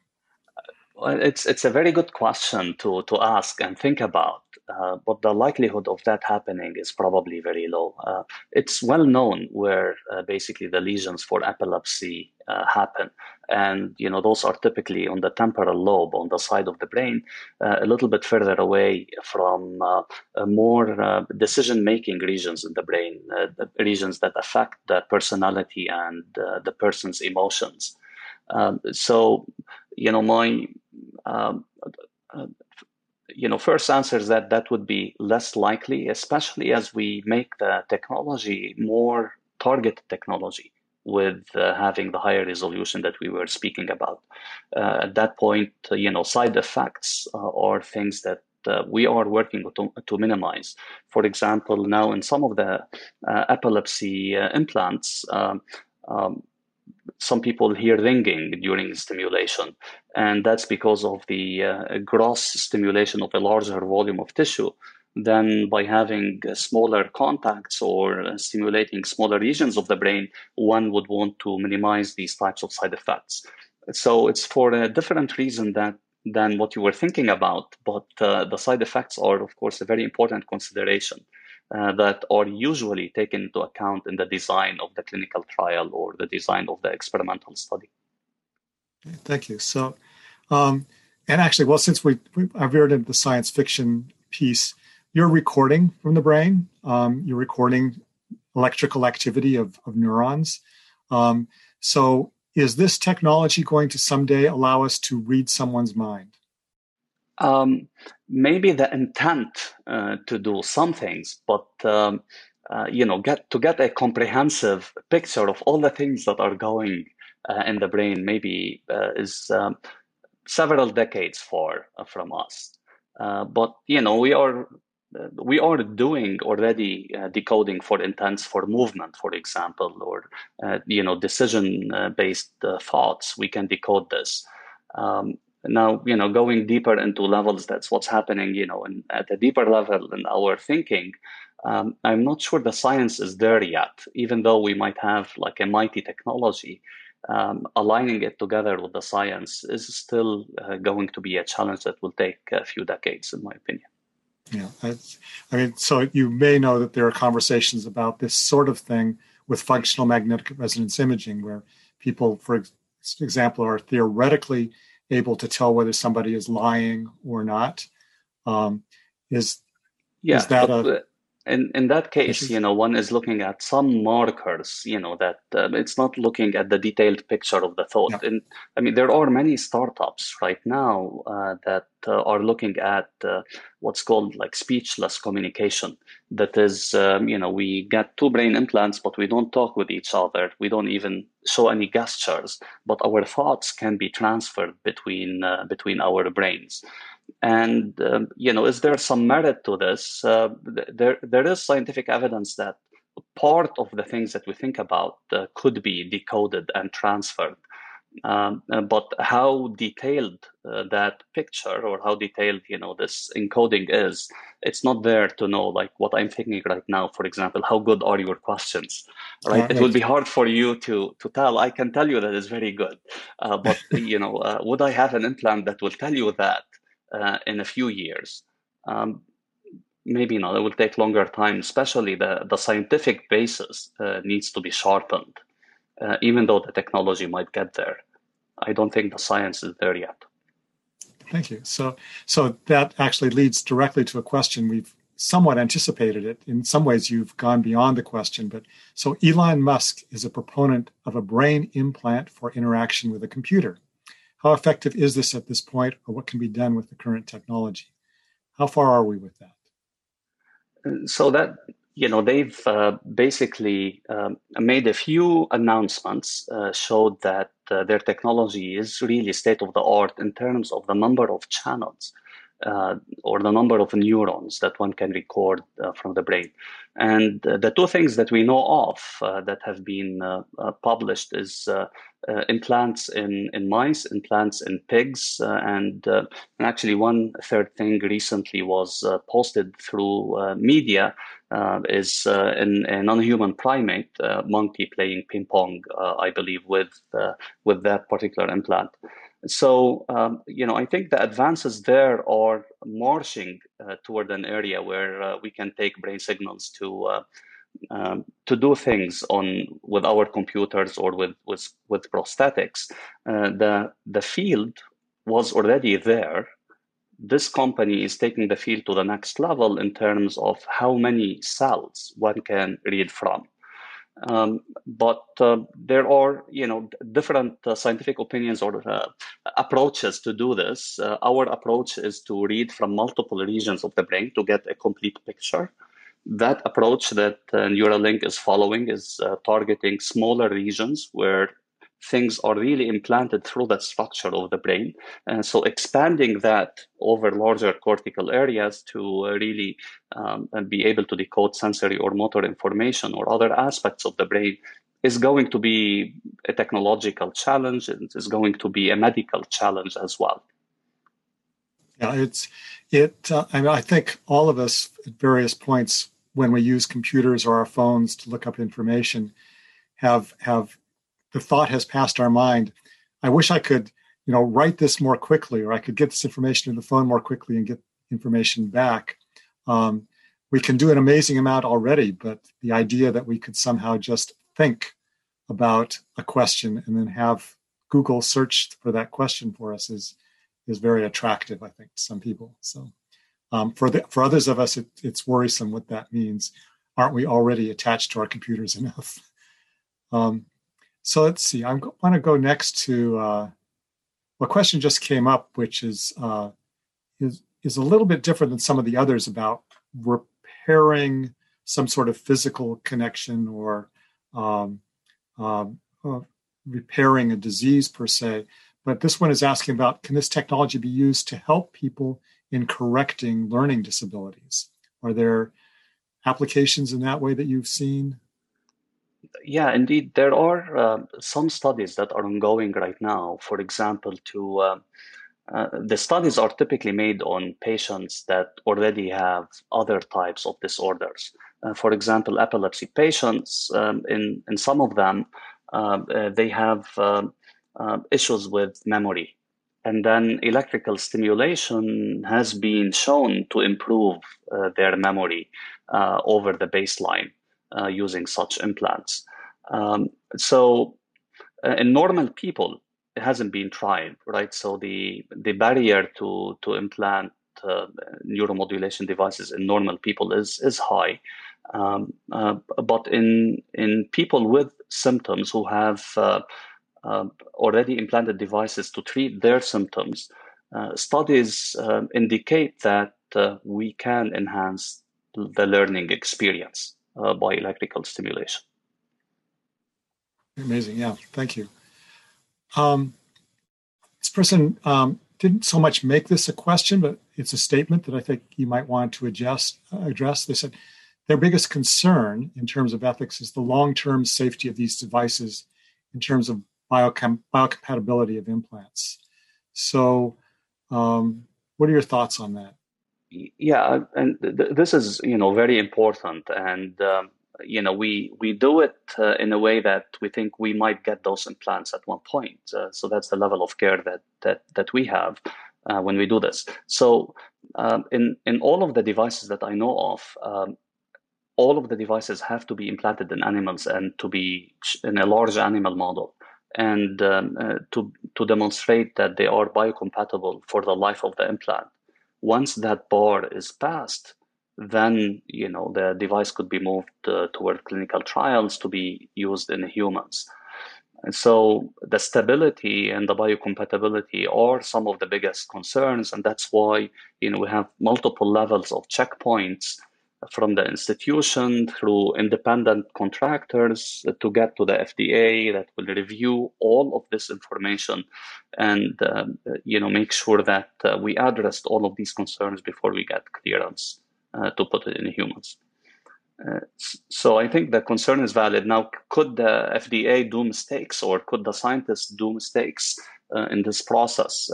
(laughs) well, it's it's a very good question to to ask and think about. Uh, but the likelihood of that happening is probably very low. Uh, it's well known where uh, basically the lesions for epilepsy uh, happen, and you know those are typically on the temporal lobe on the side of the brain, uh, a little bit further away from more decision-making regions in the brain, regions that affect the personality and the person's emotions. Um, so, you know, my um, you know, first answer is that that would be less likely, especially as we make the technology more target technology with uh, having the higher resolution that we were speaking about. Uh, at that point, uh, you know, side effects uh, are things that uh, we are working to, to, minimize. For example, now in some of the uh, epilepsy implants, um, um, some people hear ringing during stimulation, and that's because of the uh, gross stimulation of a larger volume of tissue. Then, by having uh, smaller contacts or uh, stimulating smaller regions of the brain, one would want to minimize these types of side effects. So, it's for a different reason that than what you were thinking about, but uh, the side effects are, of course, a very important consideration uh, that are usually taken into account in the design of the clinical trial or the design of the experimental study. Thank you. So, um, and actually, well, since we, we I veered into the science fiction piece, you're recording from the brain. Um, you're recording electrical activity of, of neurons. Um, so, is this technology going to someday allow us to read someone's mind? Um, maybe the intent uh, to do some things, but um, uh, you know, get to get a comprehensive picture of all the things that are going uh, in the brain, maybe uh, is um, several decades far uh, from us. Uh, but you know, we are we are doing already decoding for intents for movement, for example, or you know, decision-based thoughts. We can decode this. Um, now you know going deeper into levels that's what's happening you know and at a deeper level in our thinking um, i'm not sure the science is there yet even though we might have like a mighty technology um, aligning it together with the science is still uh, going to be a challenge that will take a few decades in my opinion. Yeah I, I mean so you may know that there are conversations about this sort of thing with functional magnetic resonance imaging where people for example are theoretically able to tell whether somebody is lying or not. Um, is yeah, is that a in in that case, you know, one is looking at some markers, you know, that uh, it's not looking at the detailed picture of the thought. And I mean, there are many startups right now uh, that uh, are looking at uh, what's called like speechless communication. That is, um, you know, we get two brain implants, but we don't talk with each other. We don't even show any gestures, but our thoughts can be transferred between uh, between our brains. And um, you know, is there some merit to this? Uh, there, there is scientific evidence that part of the things that we think about uh, could be decoded and transferred. Um, uh, but how detailed uh, that picture or how detailed you know this encoding is, it's not there to know. Like what I'm thinking right now, for example, how good are your questions? Right, it will be hard for you to to tell. I can tell you that it's very good, uh, but (laughs) you know, uh, would I have an implant that will tell you that? Uh, in a few years. Um, maybe not. It will take longer time, especially the, the scientific basis uh, needs to be sharpened, uh, even though the technology might get there. I don't think the science is there yet. Thank you. So, so that actually leads directly to a question we've somewhat anticipated it. In some ways, you've gone beyond the question. But so, Elon Musk is a proponent of a brain implant for interaction with a computer. How effective is this at this point, or what can be done with the current technology? How far are we with that? So that you know they've uh, basically um, made a few announcements, uh, showed that uh, their technology is really state of the art in terms of the number of channels uh, or the number of neurons that one can record uh, from the brain. And uh, the two things that we know of uh, that have been uh, uh, published is implants in, in mice, implants in pigs, and, and, actually one third thing recently was posted through media is in a non-human primate monkey playing ping pong, I believe, with with that particular implant. So, um, you know, I think the advances there are marching uh, toward an area where uh, we can take brain signals to uh, um, to do things on with our computers or with with, with prosthetics. Uh, the the field was already there. This company is taking the field to the next level in terms of how many cells one can read from. Um, but uh, there are, you know, different uh, scientific opinions or uh, approaches to do this. Uh, our approach is to read from multiple regions of the brain to get a complete picture. That approach that uh, Neuralink is following is uh, targeting smaller regions where things are really implanted through that structure of the brain. And so expanding that over larger cortical areas to uh, really um, be able to decode sensory or motor information or other aspects of the brain is going to be a technological challenge and is going to be a medical challenge as well. Yeah, it's it. Uh, I mean, I think all of us at various points when we use computers or our phones to look up information have have the thought has passed our mind. I wish I could, you know, write this more quickly, or I could get this information in the phone more quickly and get information back. Um, we can do an amazing amount already, but the idea that we could somehow just think about a question and then have Google search for that question for us is is very attractive, I think, to some people. So um, for the, for others of us, it, it's worrisome what that means. Aren't we already attached to our computers (laughs) enough? Um, so let's see. I want to go next to uh, a question just came up, which is uh, is is a little bit different than some of the others about repairing some sort of physical connection or um, um, uh, repairing a disease per se. But this one is asking about can this technology be used to help people in correcting learning disabilities? Are there applications in that way that you've seen? Yeah, indeed, there are uh, some studies that are ongoing right now. For example, to uh, uh, the studies are typically made on patients that already have other types of disorders. Uh, for example, epilepsy patients, um, in in some of them, uh, uh, they have um, issues with memory, and then electrical stimulation has been shown to improve their memory over the baseline uh, using such implants. Um, so uh, in normal people, it hasn't been tried, right? So the the barrier to to implant uh, neuromodulation devices in normal people is is high. Um, uh, but in in people with symptoms who have uh, uh, already implanted devices to treat their symptoms, uh, studies indicate that we can enhance the learning experience by electrical stimulation. Amazing. Yeah. Thank you. Um, this person um, didn't so much make this a question, but it's a statement that I think you might want to adjust, uh, address. They said their biggest concern in terms of ethics is the long term safety of these devices in terms of biochem- biocompatibility of implants. So, um, what are your thoughts on that? Yeah and th- this is you know very important. And um, you know we we do it uh, in a way that we think we might get those implants at one point. Uh, so that's the level of care that that that we have uh, when we do this. So um, in in all of the devices that i know of um, all of the devices have to be implanted in animals and to be in a large animal model. And um, uh, to to demonstrate that they are biocompatible for the life of the implant once that bar is passed, then you know the device could be moved uh, toward clinical trials to be used in humans. And so the stability and the biocompatibility are some of the biggest concerns, and that's why you know we have multiple levels of checkpoints from the institution through independent contractors to get to the FDA that will review all of this information and uh, you know make sure that uh, we addressed all of these concerns before we get clearance uh, to put it in humans. Uh, so I think the concern is valid. Now, could the FDA do mistakes, or could the scientists do mistakes uh, in this process?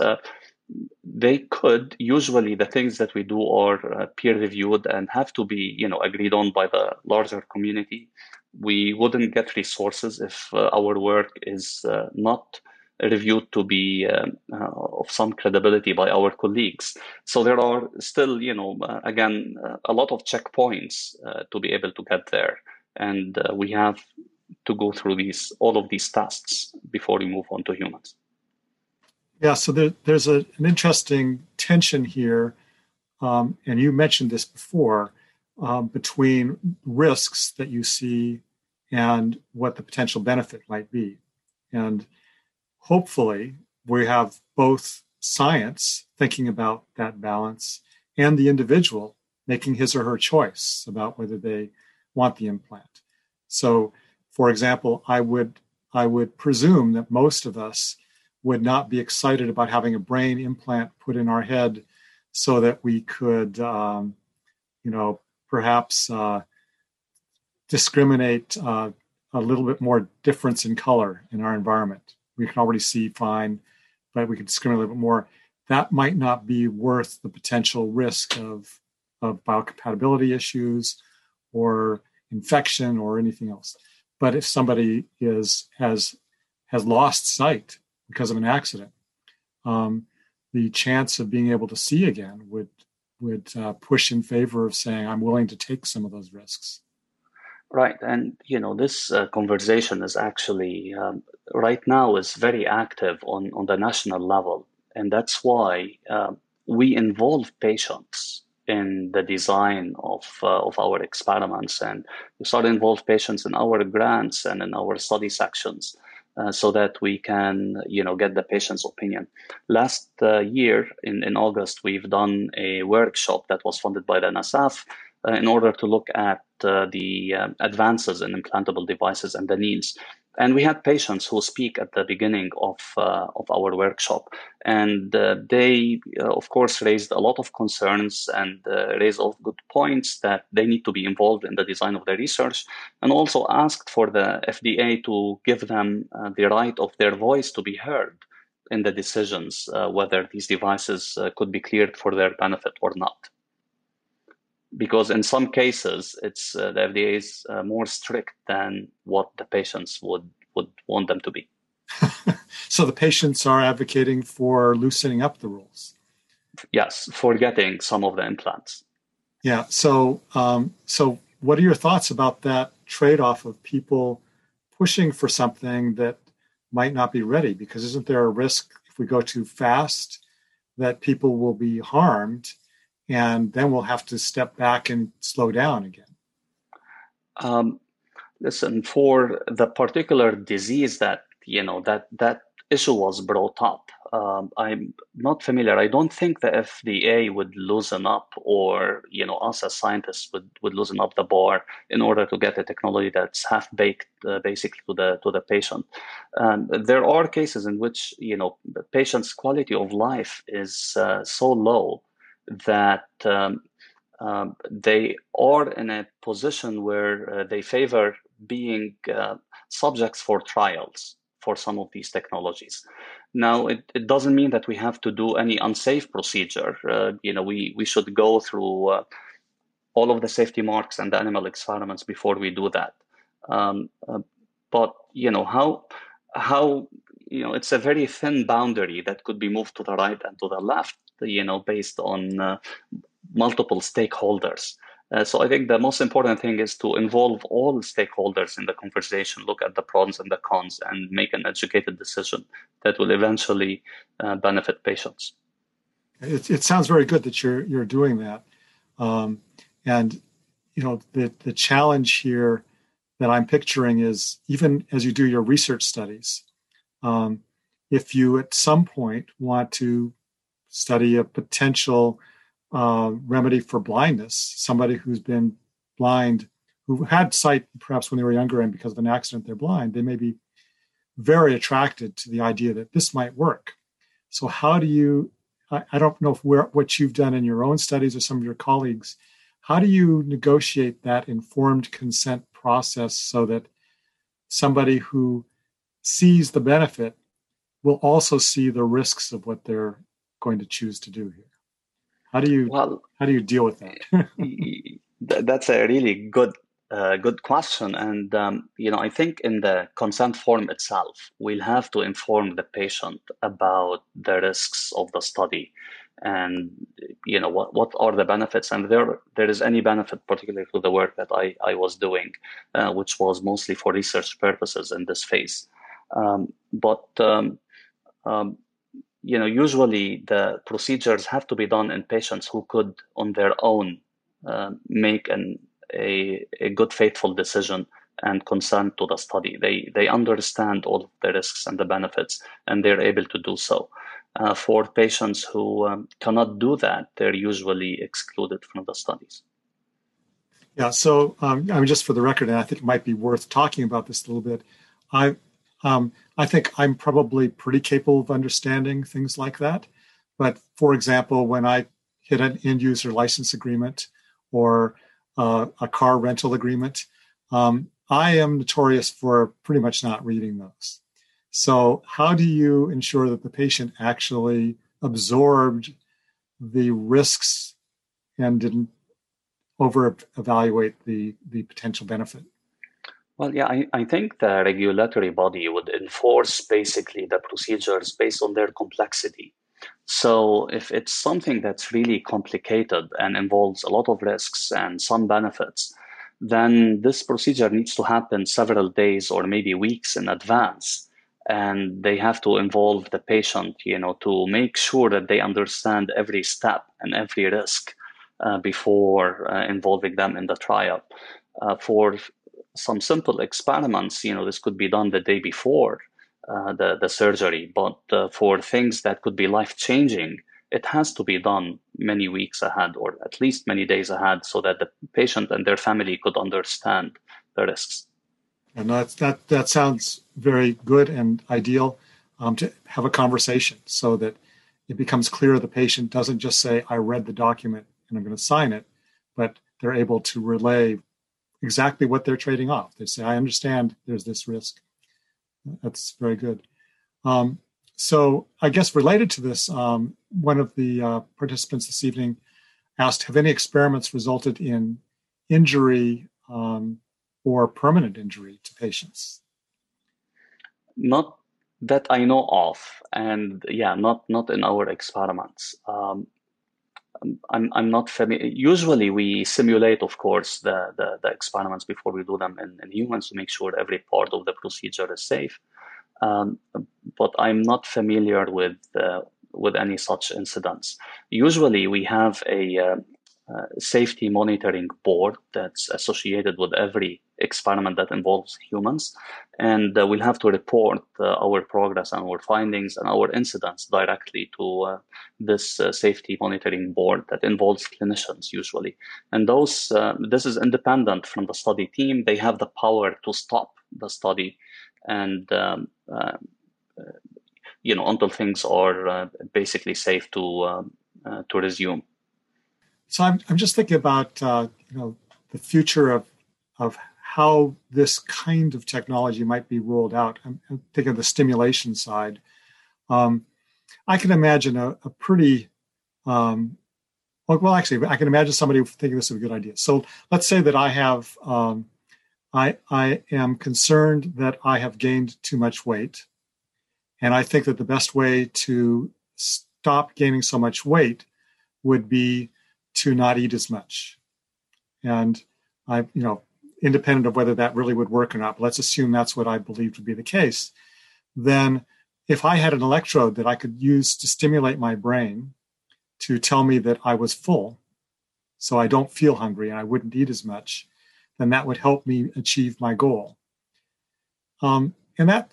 Uh, they could. Usually, the things that we do are uh, peer reviewed and have to be, you know, agreed on by the larger community. We wouldn't get resources if uh, our work is uh, not reviewed to be uh, uh, of some credibility by our colleagues. So there are still, you know, uh, again, a lot of checkpoints to be able to get there, and we have to go through these all of these tasks before we move on to humans. Yeah, so there, there's a, an interesting tension here, um, and you mentioned this before, um, between risks that you see and what the potential benefit might be. And hopefully we have both science thinking about that balance and the individual making his or her choice about whether they want the implant. So, for example, I would I would presume that most of us would not be excited about having a brain implant put in our head so that we could, um, you know, perhaps uh, discriminate uh, a little bit more difference in color in our environment we can already see fine, but we can discriminate a little bit more. That might not be worth the potential risk of, of biocompatibility issues or infection or anything else. But if somebody is has has lost sight because of an accident, um, the chance of being able to see again would would uh, push in favor of saying I'm willing to take some of those risks. Right, and you know this uh, conversation is actually um, right now is very active on on the national level, and that's why uh, we involve patients in the design of uh, of our experiments, and we start to involve patients in our grants and in our study sections. Uh, so that we can, you know, get the patient's opinion. Last uh, year in, in August, we've done a workshop that was funded by the NSF uh, in order to look at uh, the uh, advances in implantable devices and the needs. And we had patients who speak at the beginning of uh, of our workshop, and uh, they, uh, of course, raised a lot of concerns and raised all good points that they need to be involved in the design of the research, and also asked for the FDA to give them the right of their voice to be heard in the decisions whether these devices could be cleared for their benefit or not because in some cases it's uh, the FDA is uh, more strict than what the patients would would want them to be. (laughs) so the patients are advocating for loosening up the rules. Yes, for getting some of the implants. Yeah. So um, so what are your thoughts about that trade-off of people pushing for something that might not be ready? Because isn't there a risk if we go too fast that people will be harmed? And then we'll have to step back and slow down again. Um, listen, for the particular disease that you know that that issue was brought up, um, I'm not familiar. I don't think the FDA would loosen up, or you know, us as scientists would, would loosen up the bar in order to get a technology that's half baked, uh, basically to the to the patient. Um, there are cases in which you know the patient's quality of life is uh, so low that um, um, they are in a position where uh, they favor being uh, subjects for trials for some of these technologies. Now, it, it doesn't mean that we have to do any unsafe procedure. Uh, you know, we, we should go through uh, all of the safety marks and the animal experiments before we do that. Um, uh, but you know how how you know it's a very thin boundary that could be moved to the right and to the left you know, based on uh, multiple stakeholders. Uh, so I think the most important thing is to involve all stakeholders in the conversation, look at the pros and the cons, and make an educated decision that will eventually uh, benefit patients. It, it, sounds very good that you're you're doing that, um, and you know the the challenge here that I'm picturing is even as you do your research studies, um, if you at some point want to study a potential uh, remedy for blindness, somebody who's been blind who had sight perhaps when they were younger and because of an accident they're blind, they may be very attracted to the idea that this might work. So, how do you? I, I don't know if where, what you've done in your own studies or some of your colleagues. How do you negotiate that informed consent process so that somebody who sees the benefit will also see the risks of what they're going to choose to do here? How do you well, how do you deal with that? (laughs) that's a really good uh, good question. And, um, you know, I think in the consent form itself, we'll have to inform the patient about the risks of the study and, you know, what, what are the benefits. And there, there is any benefit, particularly to the work that I, I was doing, uh, which was mostly for research purposes in this phase. Um, but, um, um you know, usually the procedures have to be done in patients who could, on their own, uh, make an a, a good faithful decision and consent to the study. They they understand all the risks and the benefits, and they're able to do so. Uh, for patients who um, cannot do that, they're usually excluded from the studies. Yeah. So um, I mean, just for the record, and I think it might be worth talking about this a little bit. I um, I think I'm probably pretty capable of understanding things like that. But for example, when I hit an end user license agreement or uh, a car rental agreement. Um, I am notorious for pretty much not reading those. So, how do you ensure that the patient actually absorbed the risks and didn't over evaluate the, the potential benefit? Well, yeah, I, I think the regulatory body would enforce basically the procedures based on their complexity. So if it's something that's really complicated and involves a lot of risks and some benefits, then this procedure needs to happen several days or maybe weeks in advance. And they have to involve the patient, you know, to make sure that they understand every step and every risk uh, before uh, involving them in the trial. Uh, for some simple experiments, you know, this could be done the day before uh, the, the surgery. But uh, for things that could be life changing, it has to be done many weeks ahead or at least many days ahead so that the patient and their family could understand the risks. And that, that, that sounds very good and ideal um, to have a conversation so that it becomes clear the patient doesn't just say, I read the document and I'm going to sign it, but they're able to relay exactly what they're trading off. They say, I understand there's this risk. That's very good. Um, so, I guess related to this, um, one of the uh, participants this evening asked Have any experiments resulted in injury um, or permanent injury to patients? Not that I know of, and yeah, not not in our experiments. Um, I'm, I'm not familiar. Usually, we simulate, of course, the, the, the experiments before we do them in, in, humans to make sure every part of the procedure is safe. Um, but I'm not familiar with uh, with any such incidents. Usually, we have a uh, uh, safety monitoring board that's associated with every experiment that involves humans. And uh, we'll have to report uh, our progress and our findings and our incidents directly to uh, this uh, safety monitoring board that involves clinicians usually. And those, this is independent from the study team. They have the power to stop the study and um, you know until things are basically safe to um, to resume. So I'm, I'm just thinking about uh, you know the future of of how this kind of technology might be rolled out. I'm, I'm thinking of the stimulation side. Um, I can imagine a, a pretty um, well, actually, I can imagine somebody thinking this is a good idea. So let's say that I have um, I I am concerned that I have gained too much weight, and I think that the best way to stop gaining so much weight would be to not eat as much. And I, you know, independent of whether that really would work or not, let's assume that's what I believed would be the case. Then, if I had an electrode that I could use to stimulate my brain to tell me that I was full, so I don't feel hungry and I wouldn't eat as much, then that would help me achieve my goal. Um, and that,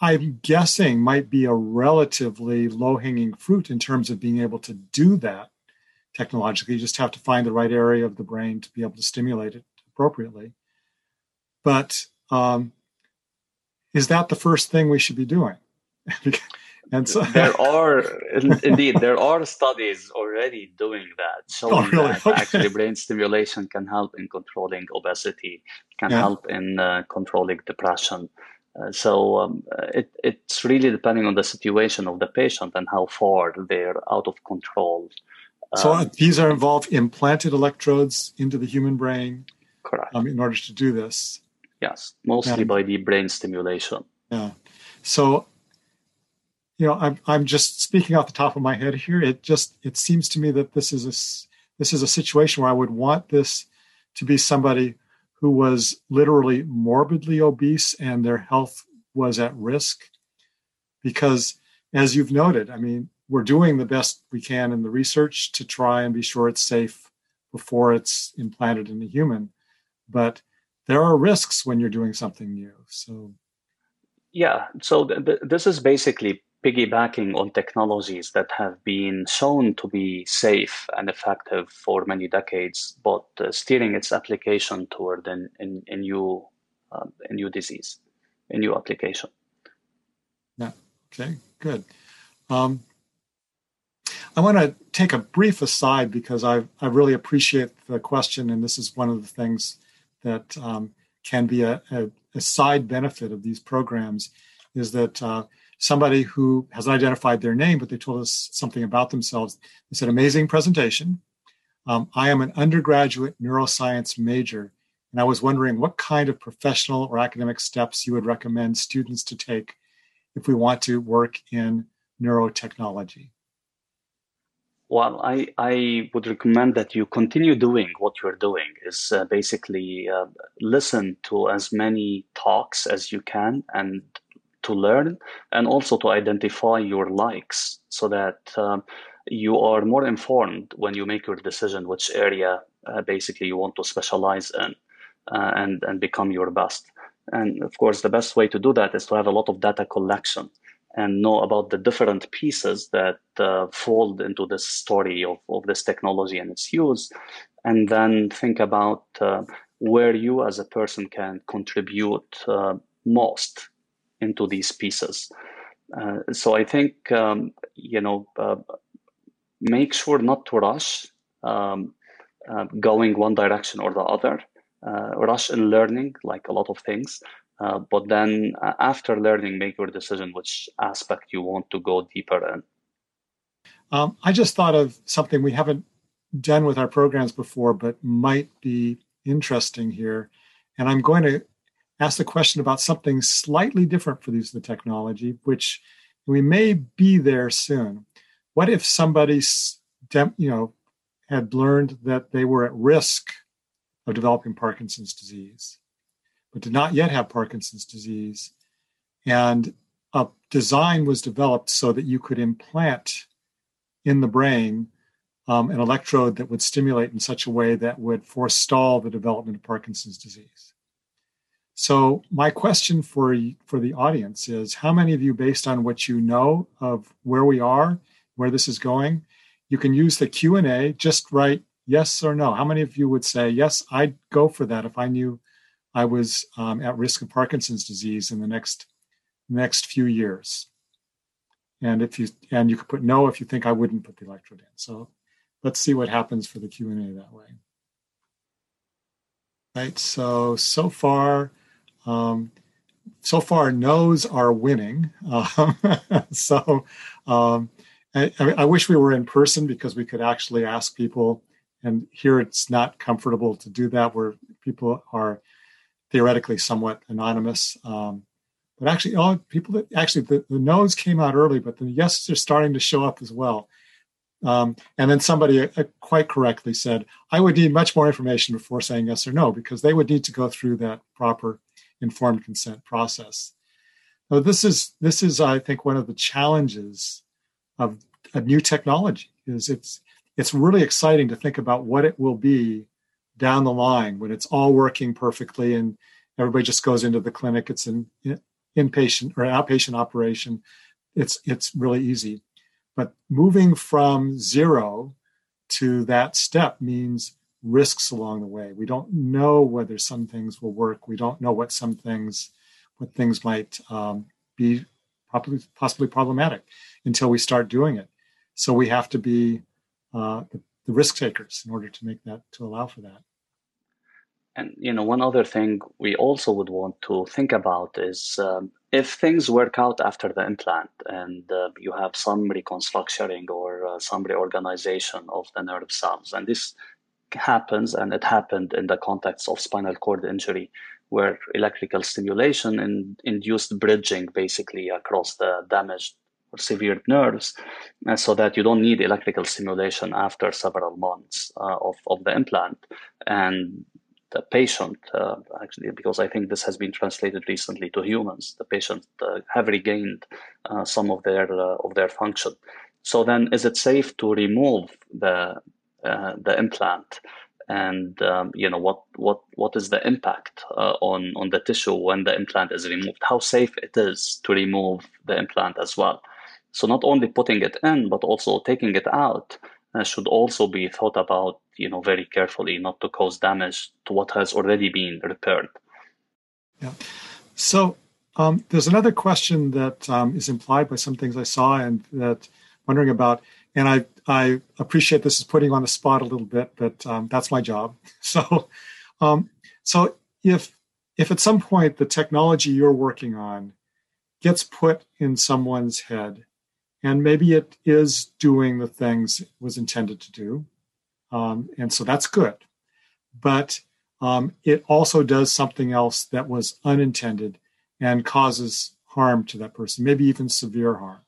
I'm guessing, might be a relatively low hanging fruit in terms of being able to do that technologically. You just have to find the right area of the brain to be able to stimulate it appropriately. But um, is that the first thing we should be doing? (laughs) and so there are (laughs) indeed there are studies already doing that showing oh, really? that okay. actually brain stimulation can help in controlling obesity can yeah. help in uh, controlling depression uh, so um, it, it's really depending on the situation of the patient and how far they're out of control so um, these are involved implanted electrodes into the human brain correct. um, in order to do this. Yes mostly and, by the brain stimulation. Yeah. So you know, I'm I'm just speaking off the top of my head here. It just it seems to me that this is a this is a situation where I would want this to be somebody who was literally morbidly obese and their health was at risk, because as you've noted, I mean, we're doing the best we can in the research to try and be sure it's safe before it's implanted in a human, but there are risks when you're doing something new. So yeah so th- th- this is basically piggybacking on technologies that have been shown to be safe and effective for many decades, but uh, steering its application toward an, an, a new uh, a new disease, a new application. Yeah. Okay. Good. Um, I want to take a brief aside because I I really appreciate the question, and this is one of the things that um, can be a, a, a, side benefit of these programs, is that uh, somebody who hasn't identified their name, but they told us something about themselves. They said, amazing presentation. Um, I am an undergraduate neuroscience major, and I was wondering what kind of professional or academic steps you would recommend students to take if we want to work in neurotechnology. Well, I, I would recommend that you continue doing what you're doing is uh, basically uh, listen to as many talks as you can and to learn and also to identify your likes so that um, you are more informed when you make your decision which area uh, basically you want to specialize in uh, and and become your best and of course the best way to do that is to have a lot of data collection and know about the different pieces that uh, fold into this story of, of this technology and its use and then think about uh, where you as a person can contribute uh, most into these pieces. Uh, so I think um, you know uh, make sure not to rush um, uh, going one direction or the other. Uh, rush in learning, like a lot of things, uh, but then uh, after learning, make your decision which aspect you want to go deeper in. Um, I just thought of something we haven't done with our programs before, but might be interesting here, and I'm going to ask a question about something slightly different for these the technology, which we may be there soon. What if somebody, you know, had learned that they were at risk of developing Parkinson's disease, but did not yet have Parkinson's disease, and a design was developed so that you could implant in the brain um, an electrode that would stimulate in such a way that would forestall the development of Parkinson's disease. So my question for for the audience is: How many of you, based on what you know of where we are, where this is going, you can use the Q and A. Just write yes or no. How many of you would say yes? I'd go for that if I knew I was um, at risk of Parkinson's disease in the next next few years. And if you and you could put no if you think I wouldn't put the electrode in. So let's see what happens for the Q and A that way. Right. So so far um, so far, no's are winning. Um, (laughs) so um, I, I, wish we were in person because we could actually ask people. And here it's not comfortable to do that, where people are theoretically somewhat anonymous. Um, but actually, all people that actually the, the no's came out early, but the yeses are starting to show up as well. Um, and then somebody uh, quite correctly said, I would need much more information before saying yes or no, because they would need to go through that proper informed consent process. Now, this is this is I think one of the challenges of a new technology is it's it's really exciting to think about what it will be down the line when it's all working perfectly and everybody just goes into the clinic. It's an inpatient or outpatient operation. It's it's really easy, but moving from zero to that step means risks along the way. We don't know whether some things will work. We don't know what some things, what things might um, be possibly, possibly problematic until we start doing it. So we have to be uh, the, the risk takers in order to make that to allow for that. And you know, one other thing we also would want to think about is um, if things work out after the implant and uh, you have some reconstructing or uh, some reorganization of the nerve cells, and this happens, and it happened in the context of spinal cord injury, where electrical stimulation in, induced bridging basically across the damaged or severed nerves, uh, so that you don't need electrical stimulation after several months uh, of, of the implant. And the patient, uh, actually, because I think this has been translated recently to humans, the patient uh, have regained uh, some of their uh, of their function. So then, is it safe to remove the the implant? And um, you know what what what is the impact uh, on on the tissue when the implant is removed? How safe it is to remove the implant as well? So not only putting it in, but also taking it out should also be thought about you know very carefully not to cause damage to what has already been repaired. Yeah. So um, there's another question that um, is implied by some things i saw and that wondering about and i i appreciate this is putting on the spot a little bit but um, that's my job. (laughs) So um, so if if at some point the technology you're working on gets put in someone's head and maybe it is doing the things it was intended to do. Um, and so that's good. But um, it also does something else that was unintended and causes harm to that person maybe even severe harm.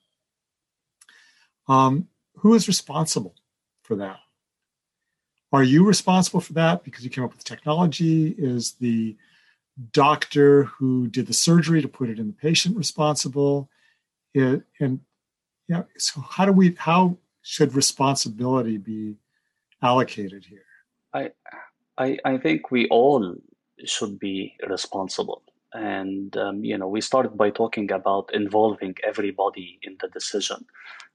Um, who is responsible for that? Are you responsible for that because you came up with the technology? Is the doctor who did the surgery to put it in the patient responsible? It, and yeah. So how do we? How should responsibility be allocated here? I, I, I think we all should be responsible. And um, you know, we started by talking about involving everybody in the decision.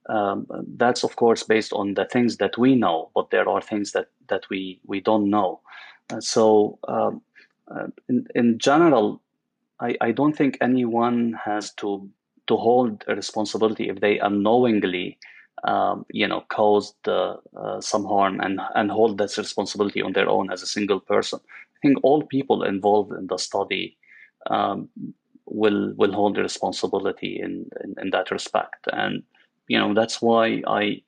Um, that's of course based on the things that we know, but there are things that that we we don't know. Uh, so um, uh, in in general, I, I don't think anyone has to to hold a responsibility if they unknowingly um, you know caused uh, uh, some harm and and hold that responsibility on their own as a single person. I think all people involved in the study um, will will hold the responsibility in, in, in that respect. And you know that's why i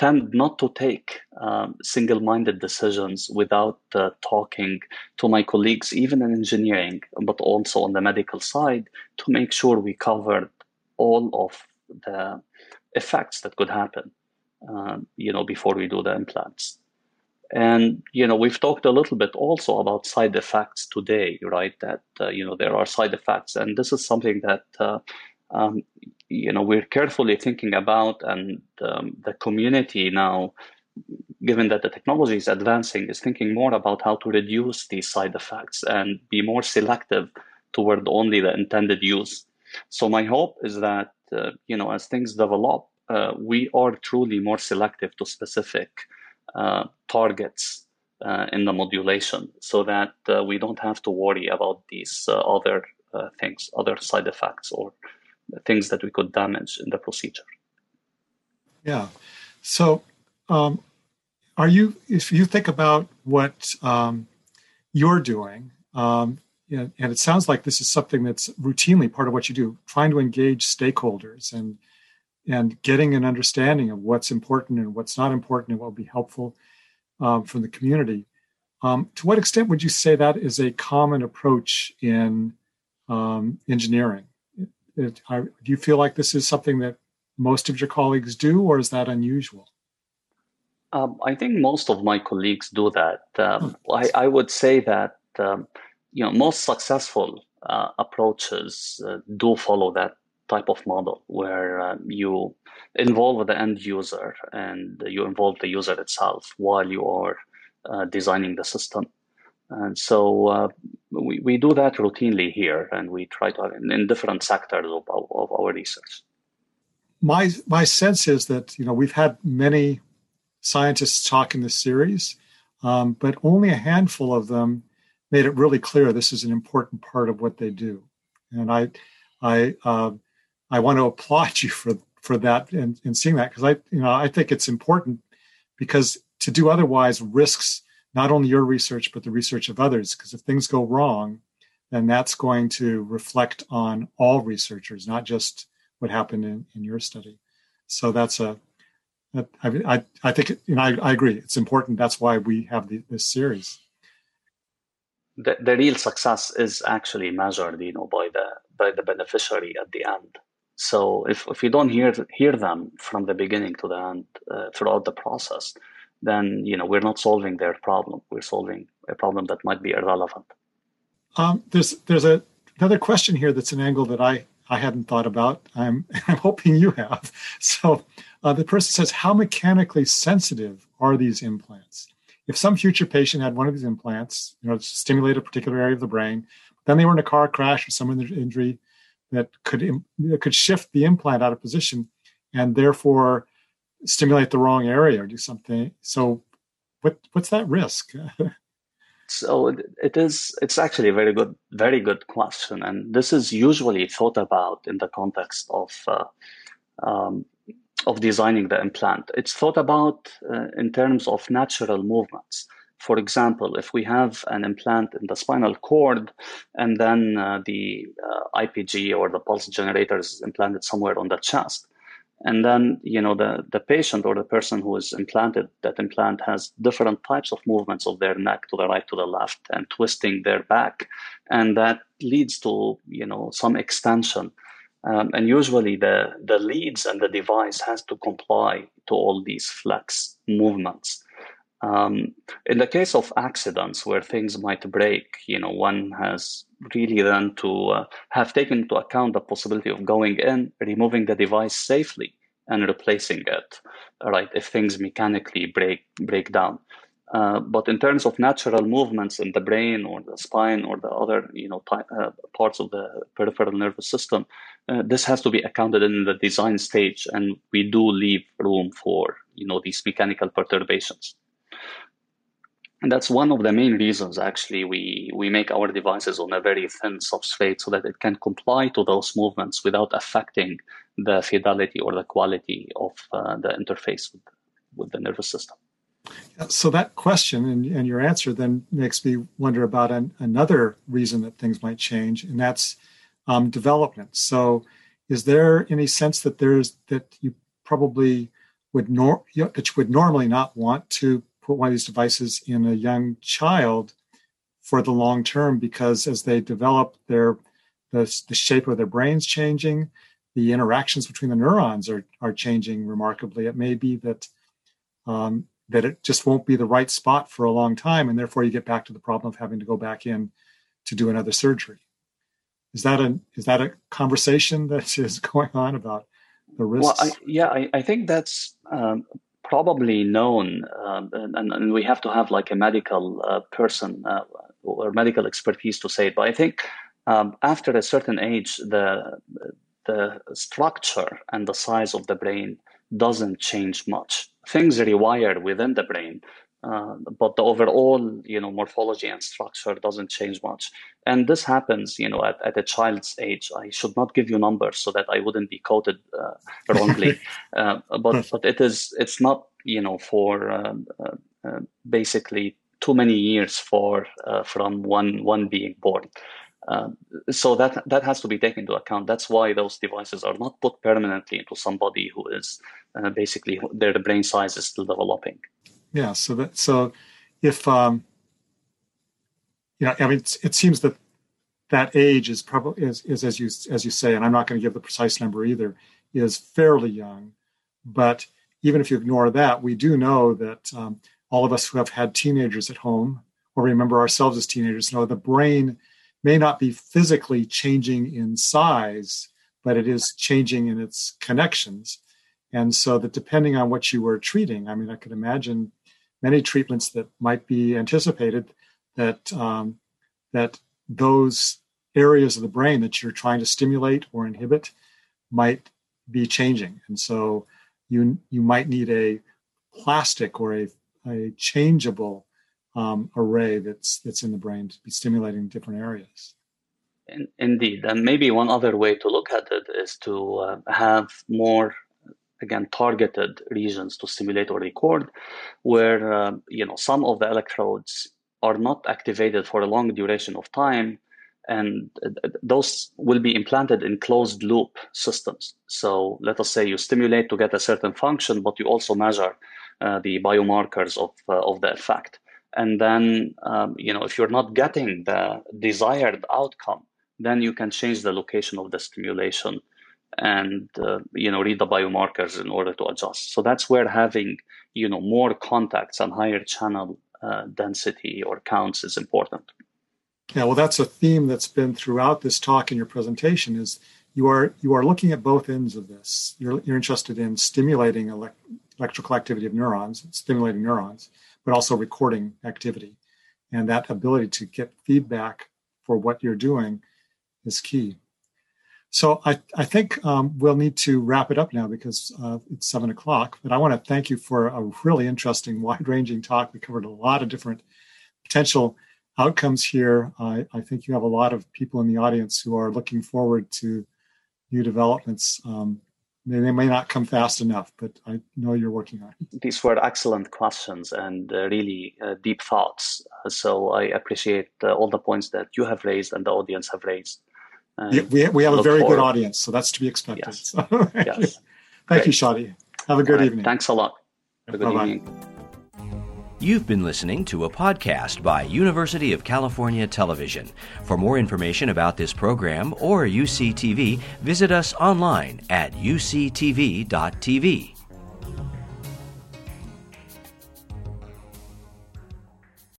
tend not to take um, single-minded decisions without uh, talking to my colleagues, even in engineering, but also on the medical side, to make sure we covered all of the effects that could happen, um, you know, before we do the implants. And you know, we've talked a little bit also about side effects today, right? That uh, you know there are side effects, and this is something that uh, um, you know we're carefully thinking about and um, the community now given that the technology is advancing is thinking more about how to reduce these side effects and be more selective toward only the intended use. So my hope is that uh, you know as things develop uh, we are truly more selective to specific uh, targets uh, in the modulation so that uh, we don't have to worry about these uh, other things other side effects or things that we could damage in the procedure. Yeah. So, um, are you, if you think about what um, you're doing, um, and it sounds like this is something that's routinely part of what you do, trying to engage stakeholders and and getting an understanding of what's important and what's not important and what will be helpful um, from the community. Um, to what extent would you say that is a common approach in um, engineering? It, I, do you feel like this is something that most of your colleagues do, or is that unusual? Um, I think most of my colleagues do that. Um, oh, I, I, would say that um, you know most successful uh, approaches uh, do follow that type of model, where uh, you involve the end user and you involve the user itself while you are uh, designing the system. And so uh, we, we do that routinely here, and we try to in, in different sectors of, of our research. My my sense is that you know we've had many scientists talk in the series, um, but only a handful of them made it really clear this is an important part of what they do. And I, I, uh, I want to applaud you for for that and, and seeing that because I, you know, I think it's important because to do otherwise risks not only your research but the research of others. Because if things go wrong, then that's going to reflect on all researchers, not just what happened in, in your study. So that's a I, I, I think you know I, I agree. It's important. That's why we have the, this series. The, the real success is actually measured, you know, by the by the beneficiary at the end. So if if you don't hear hear them from the beginning to the end uh, throughout the process, then you know we're not solving their problem. We're solving a problem that might be irrelevant. Um, there's there's a another question here that's an angle that I I hadn't thought about. I'm (laughs) I'm hoping you have. So uh, the person says, how mechanically sensitive are these implants? If some future patient had one of these implants, you know, to stimulate a particular area of the brain, then they were in a car crash or some injury that could that could shift the implant out of position and therefore stimulate the wrong area or do something. So, what what's that risk? (laughs) So it is. It's actually a very good, very good question, and this is usually thought about in the context of uh, um, of designing the implant. It's thought about uh, in terms of natural movements. For example, if we have an implant in the spinal cord and then uh, the uh, IPG or the pulse generator is implanted somewhere on the chest, and then you know the, the patient or the person who is implanted that implant has different types of movements of their neck to the right to the left and twisting their back and that leads to you know some extension um, and usually the, the leads and the device has to comply to all these flex movements. Um, in the case of accidents where things might break, you know, one has really then to uh, have taken into account the possibility of going in, removing the device safely, and replacing it, right? If things mechanically break break down. Uh, but in terms of natural movements in the brain or the spine or the other you know uh, parts of the peripheral nervous system, uh, this has to be accounted in the design stage, and we do leave room for you know these mechanical perturbations. And that's one of the main reasons actually we, we make our devices on a very thin substrate so that it can comply to those movements without affecting the fidelity or the quality of uh, the interface with, with the nervous system. So that question and, and your answer then makes me wonder about an, another reason that things might change, and that's um, development. So, is there any sense that there's that you probably would nor that you would normally not want to put one of these devices in a young child for the long term because as they develop, their the, the shape of their brains changing, the interactions between the neurons are are changing remarkably. It may be that um, that it just won't be the right spot for a long time and therefore you get back to the problem of having to go back in to do another surgery is that a is that a conversation that (laughs) is going on about the risks well I, yeah I, I, think that's um, probably known uh, and, and, we have to have like a medical uh, person uh, or medical expertise to say it but i think um, after a certain age the the structure and the size of the brain doesn't change much. Things rewire within the brain, uh, but the overall, you know, morphology and structure doesn't change much. And this happens, you know, at, at a child's age. I should not give you numbers so that I wouldn't be quoted uh, wrongly. (laughs) uh, but but it is it's not you know for uh, uh, basically too many years for from one one being born. Um, so that that has to be taken into account. That's why those devices are not put permanently into somebody who is uh, basically their brain size is still developing. Yeah. So that so if um, you know, I mean, it seems that that age is probably is, is as you as you say, and I'm not going to give the precise number either, is fairly young. But even if you ignore that, we do know that um, all of us who have had teenagers at home or remember ourselves as teenagers know the brain may not be physically changing in size, but it is changing in its connections. And so that depending on what you were treating, I mean, I could imagine many treatments that might be anticipated that um, that those areas of the brain that you're trying to stimulate or inhibit might be changing. And so you you might need a plastic or a, a changeable um, array that's that's in the brain to be stimulating different areas. In, indeed, and maybe one other way to look at it is to uh, have more again targeted regions to stimulate or record, where uh, you know some of the electrodes are not activated for a long duration of time and those will be implanted in closed loop systems. So let us say you stimulate to get a certain function, but you also measure uh, the biomarkers of, uh, of the effect. And then, um, you know, if you're not getting the desired outcome, then you can change the location of the stimulation and, uh, you know, read the biomarkers in order to adjust. So that's where having, you know, more contacts and higher channel uh, density or counts is important. Yeah, well, that's a theme that's been throughout this talk and your presentation is you are you are looking at both ends of this. You're, you're interested in stimulating elect, electrical activity of neurons, stimulating neurons, but also recording activity. And that ability to get feedback for what you're doing is key. So I, I think um, we'll need to wrap it up now because uh, it's seven o'clock. But I want to thank you for a really interesting, (laughs) wide-ranging talk. We covered a lot of different potential outcomes here. I, I think you have a lot of people in the audience who are looking forward to new developments. Um, they, they may not come fast enough, but I know you're working on it. These were excellent questions and uh, really uh, deep thoughts. So I appreciate uh, all the points that you have raised and the audience have raised. Yeah, we, we have a very forward. good audience, so that's to be expected. Yes. So, thank yes. you, thank you Shadi. Have a good right. evening. Thanks a lot. Have a good Bye-bye. evening. You've been listening to a podcast by University of California Television. For more information about this program or UCTV, visit us online at uctv.tv.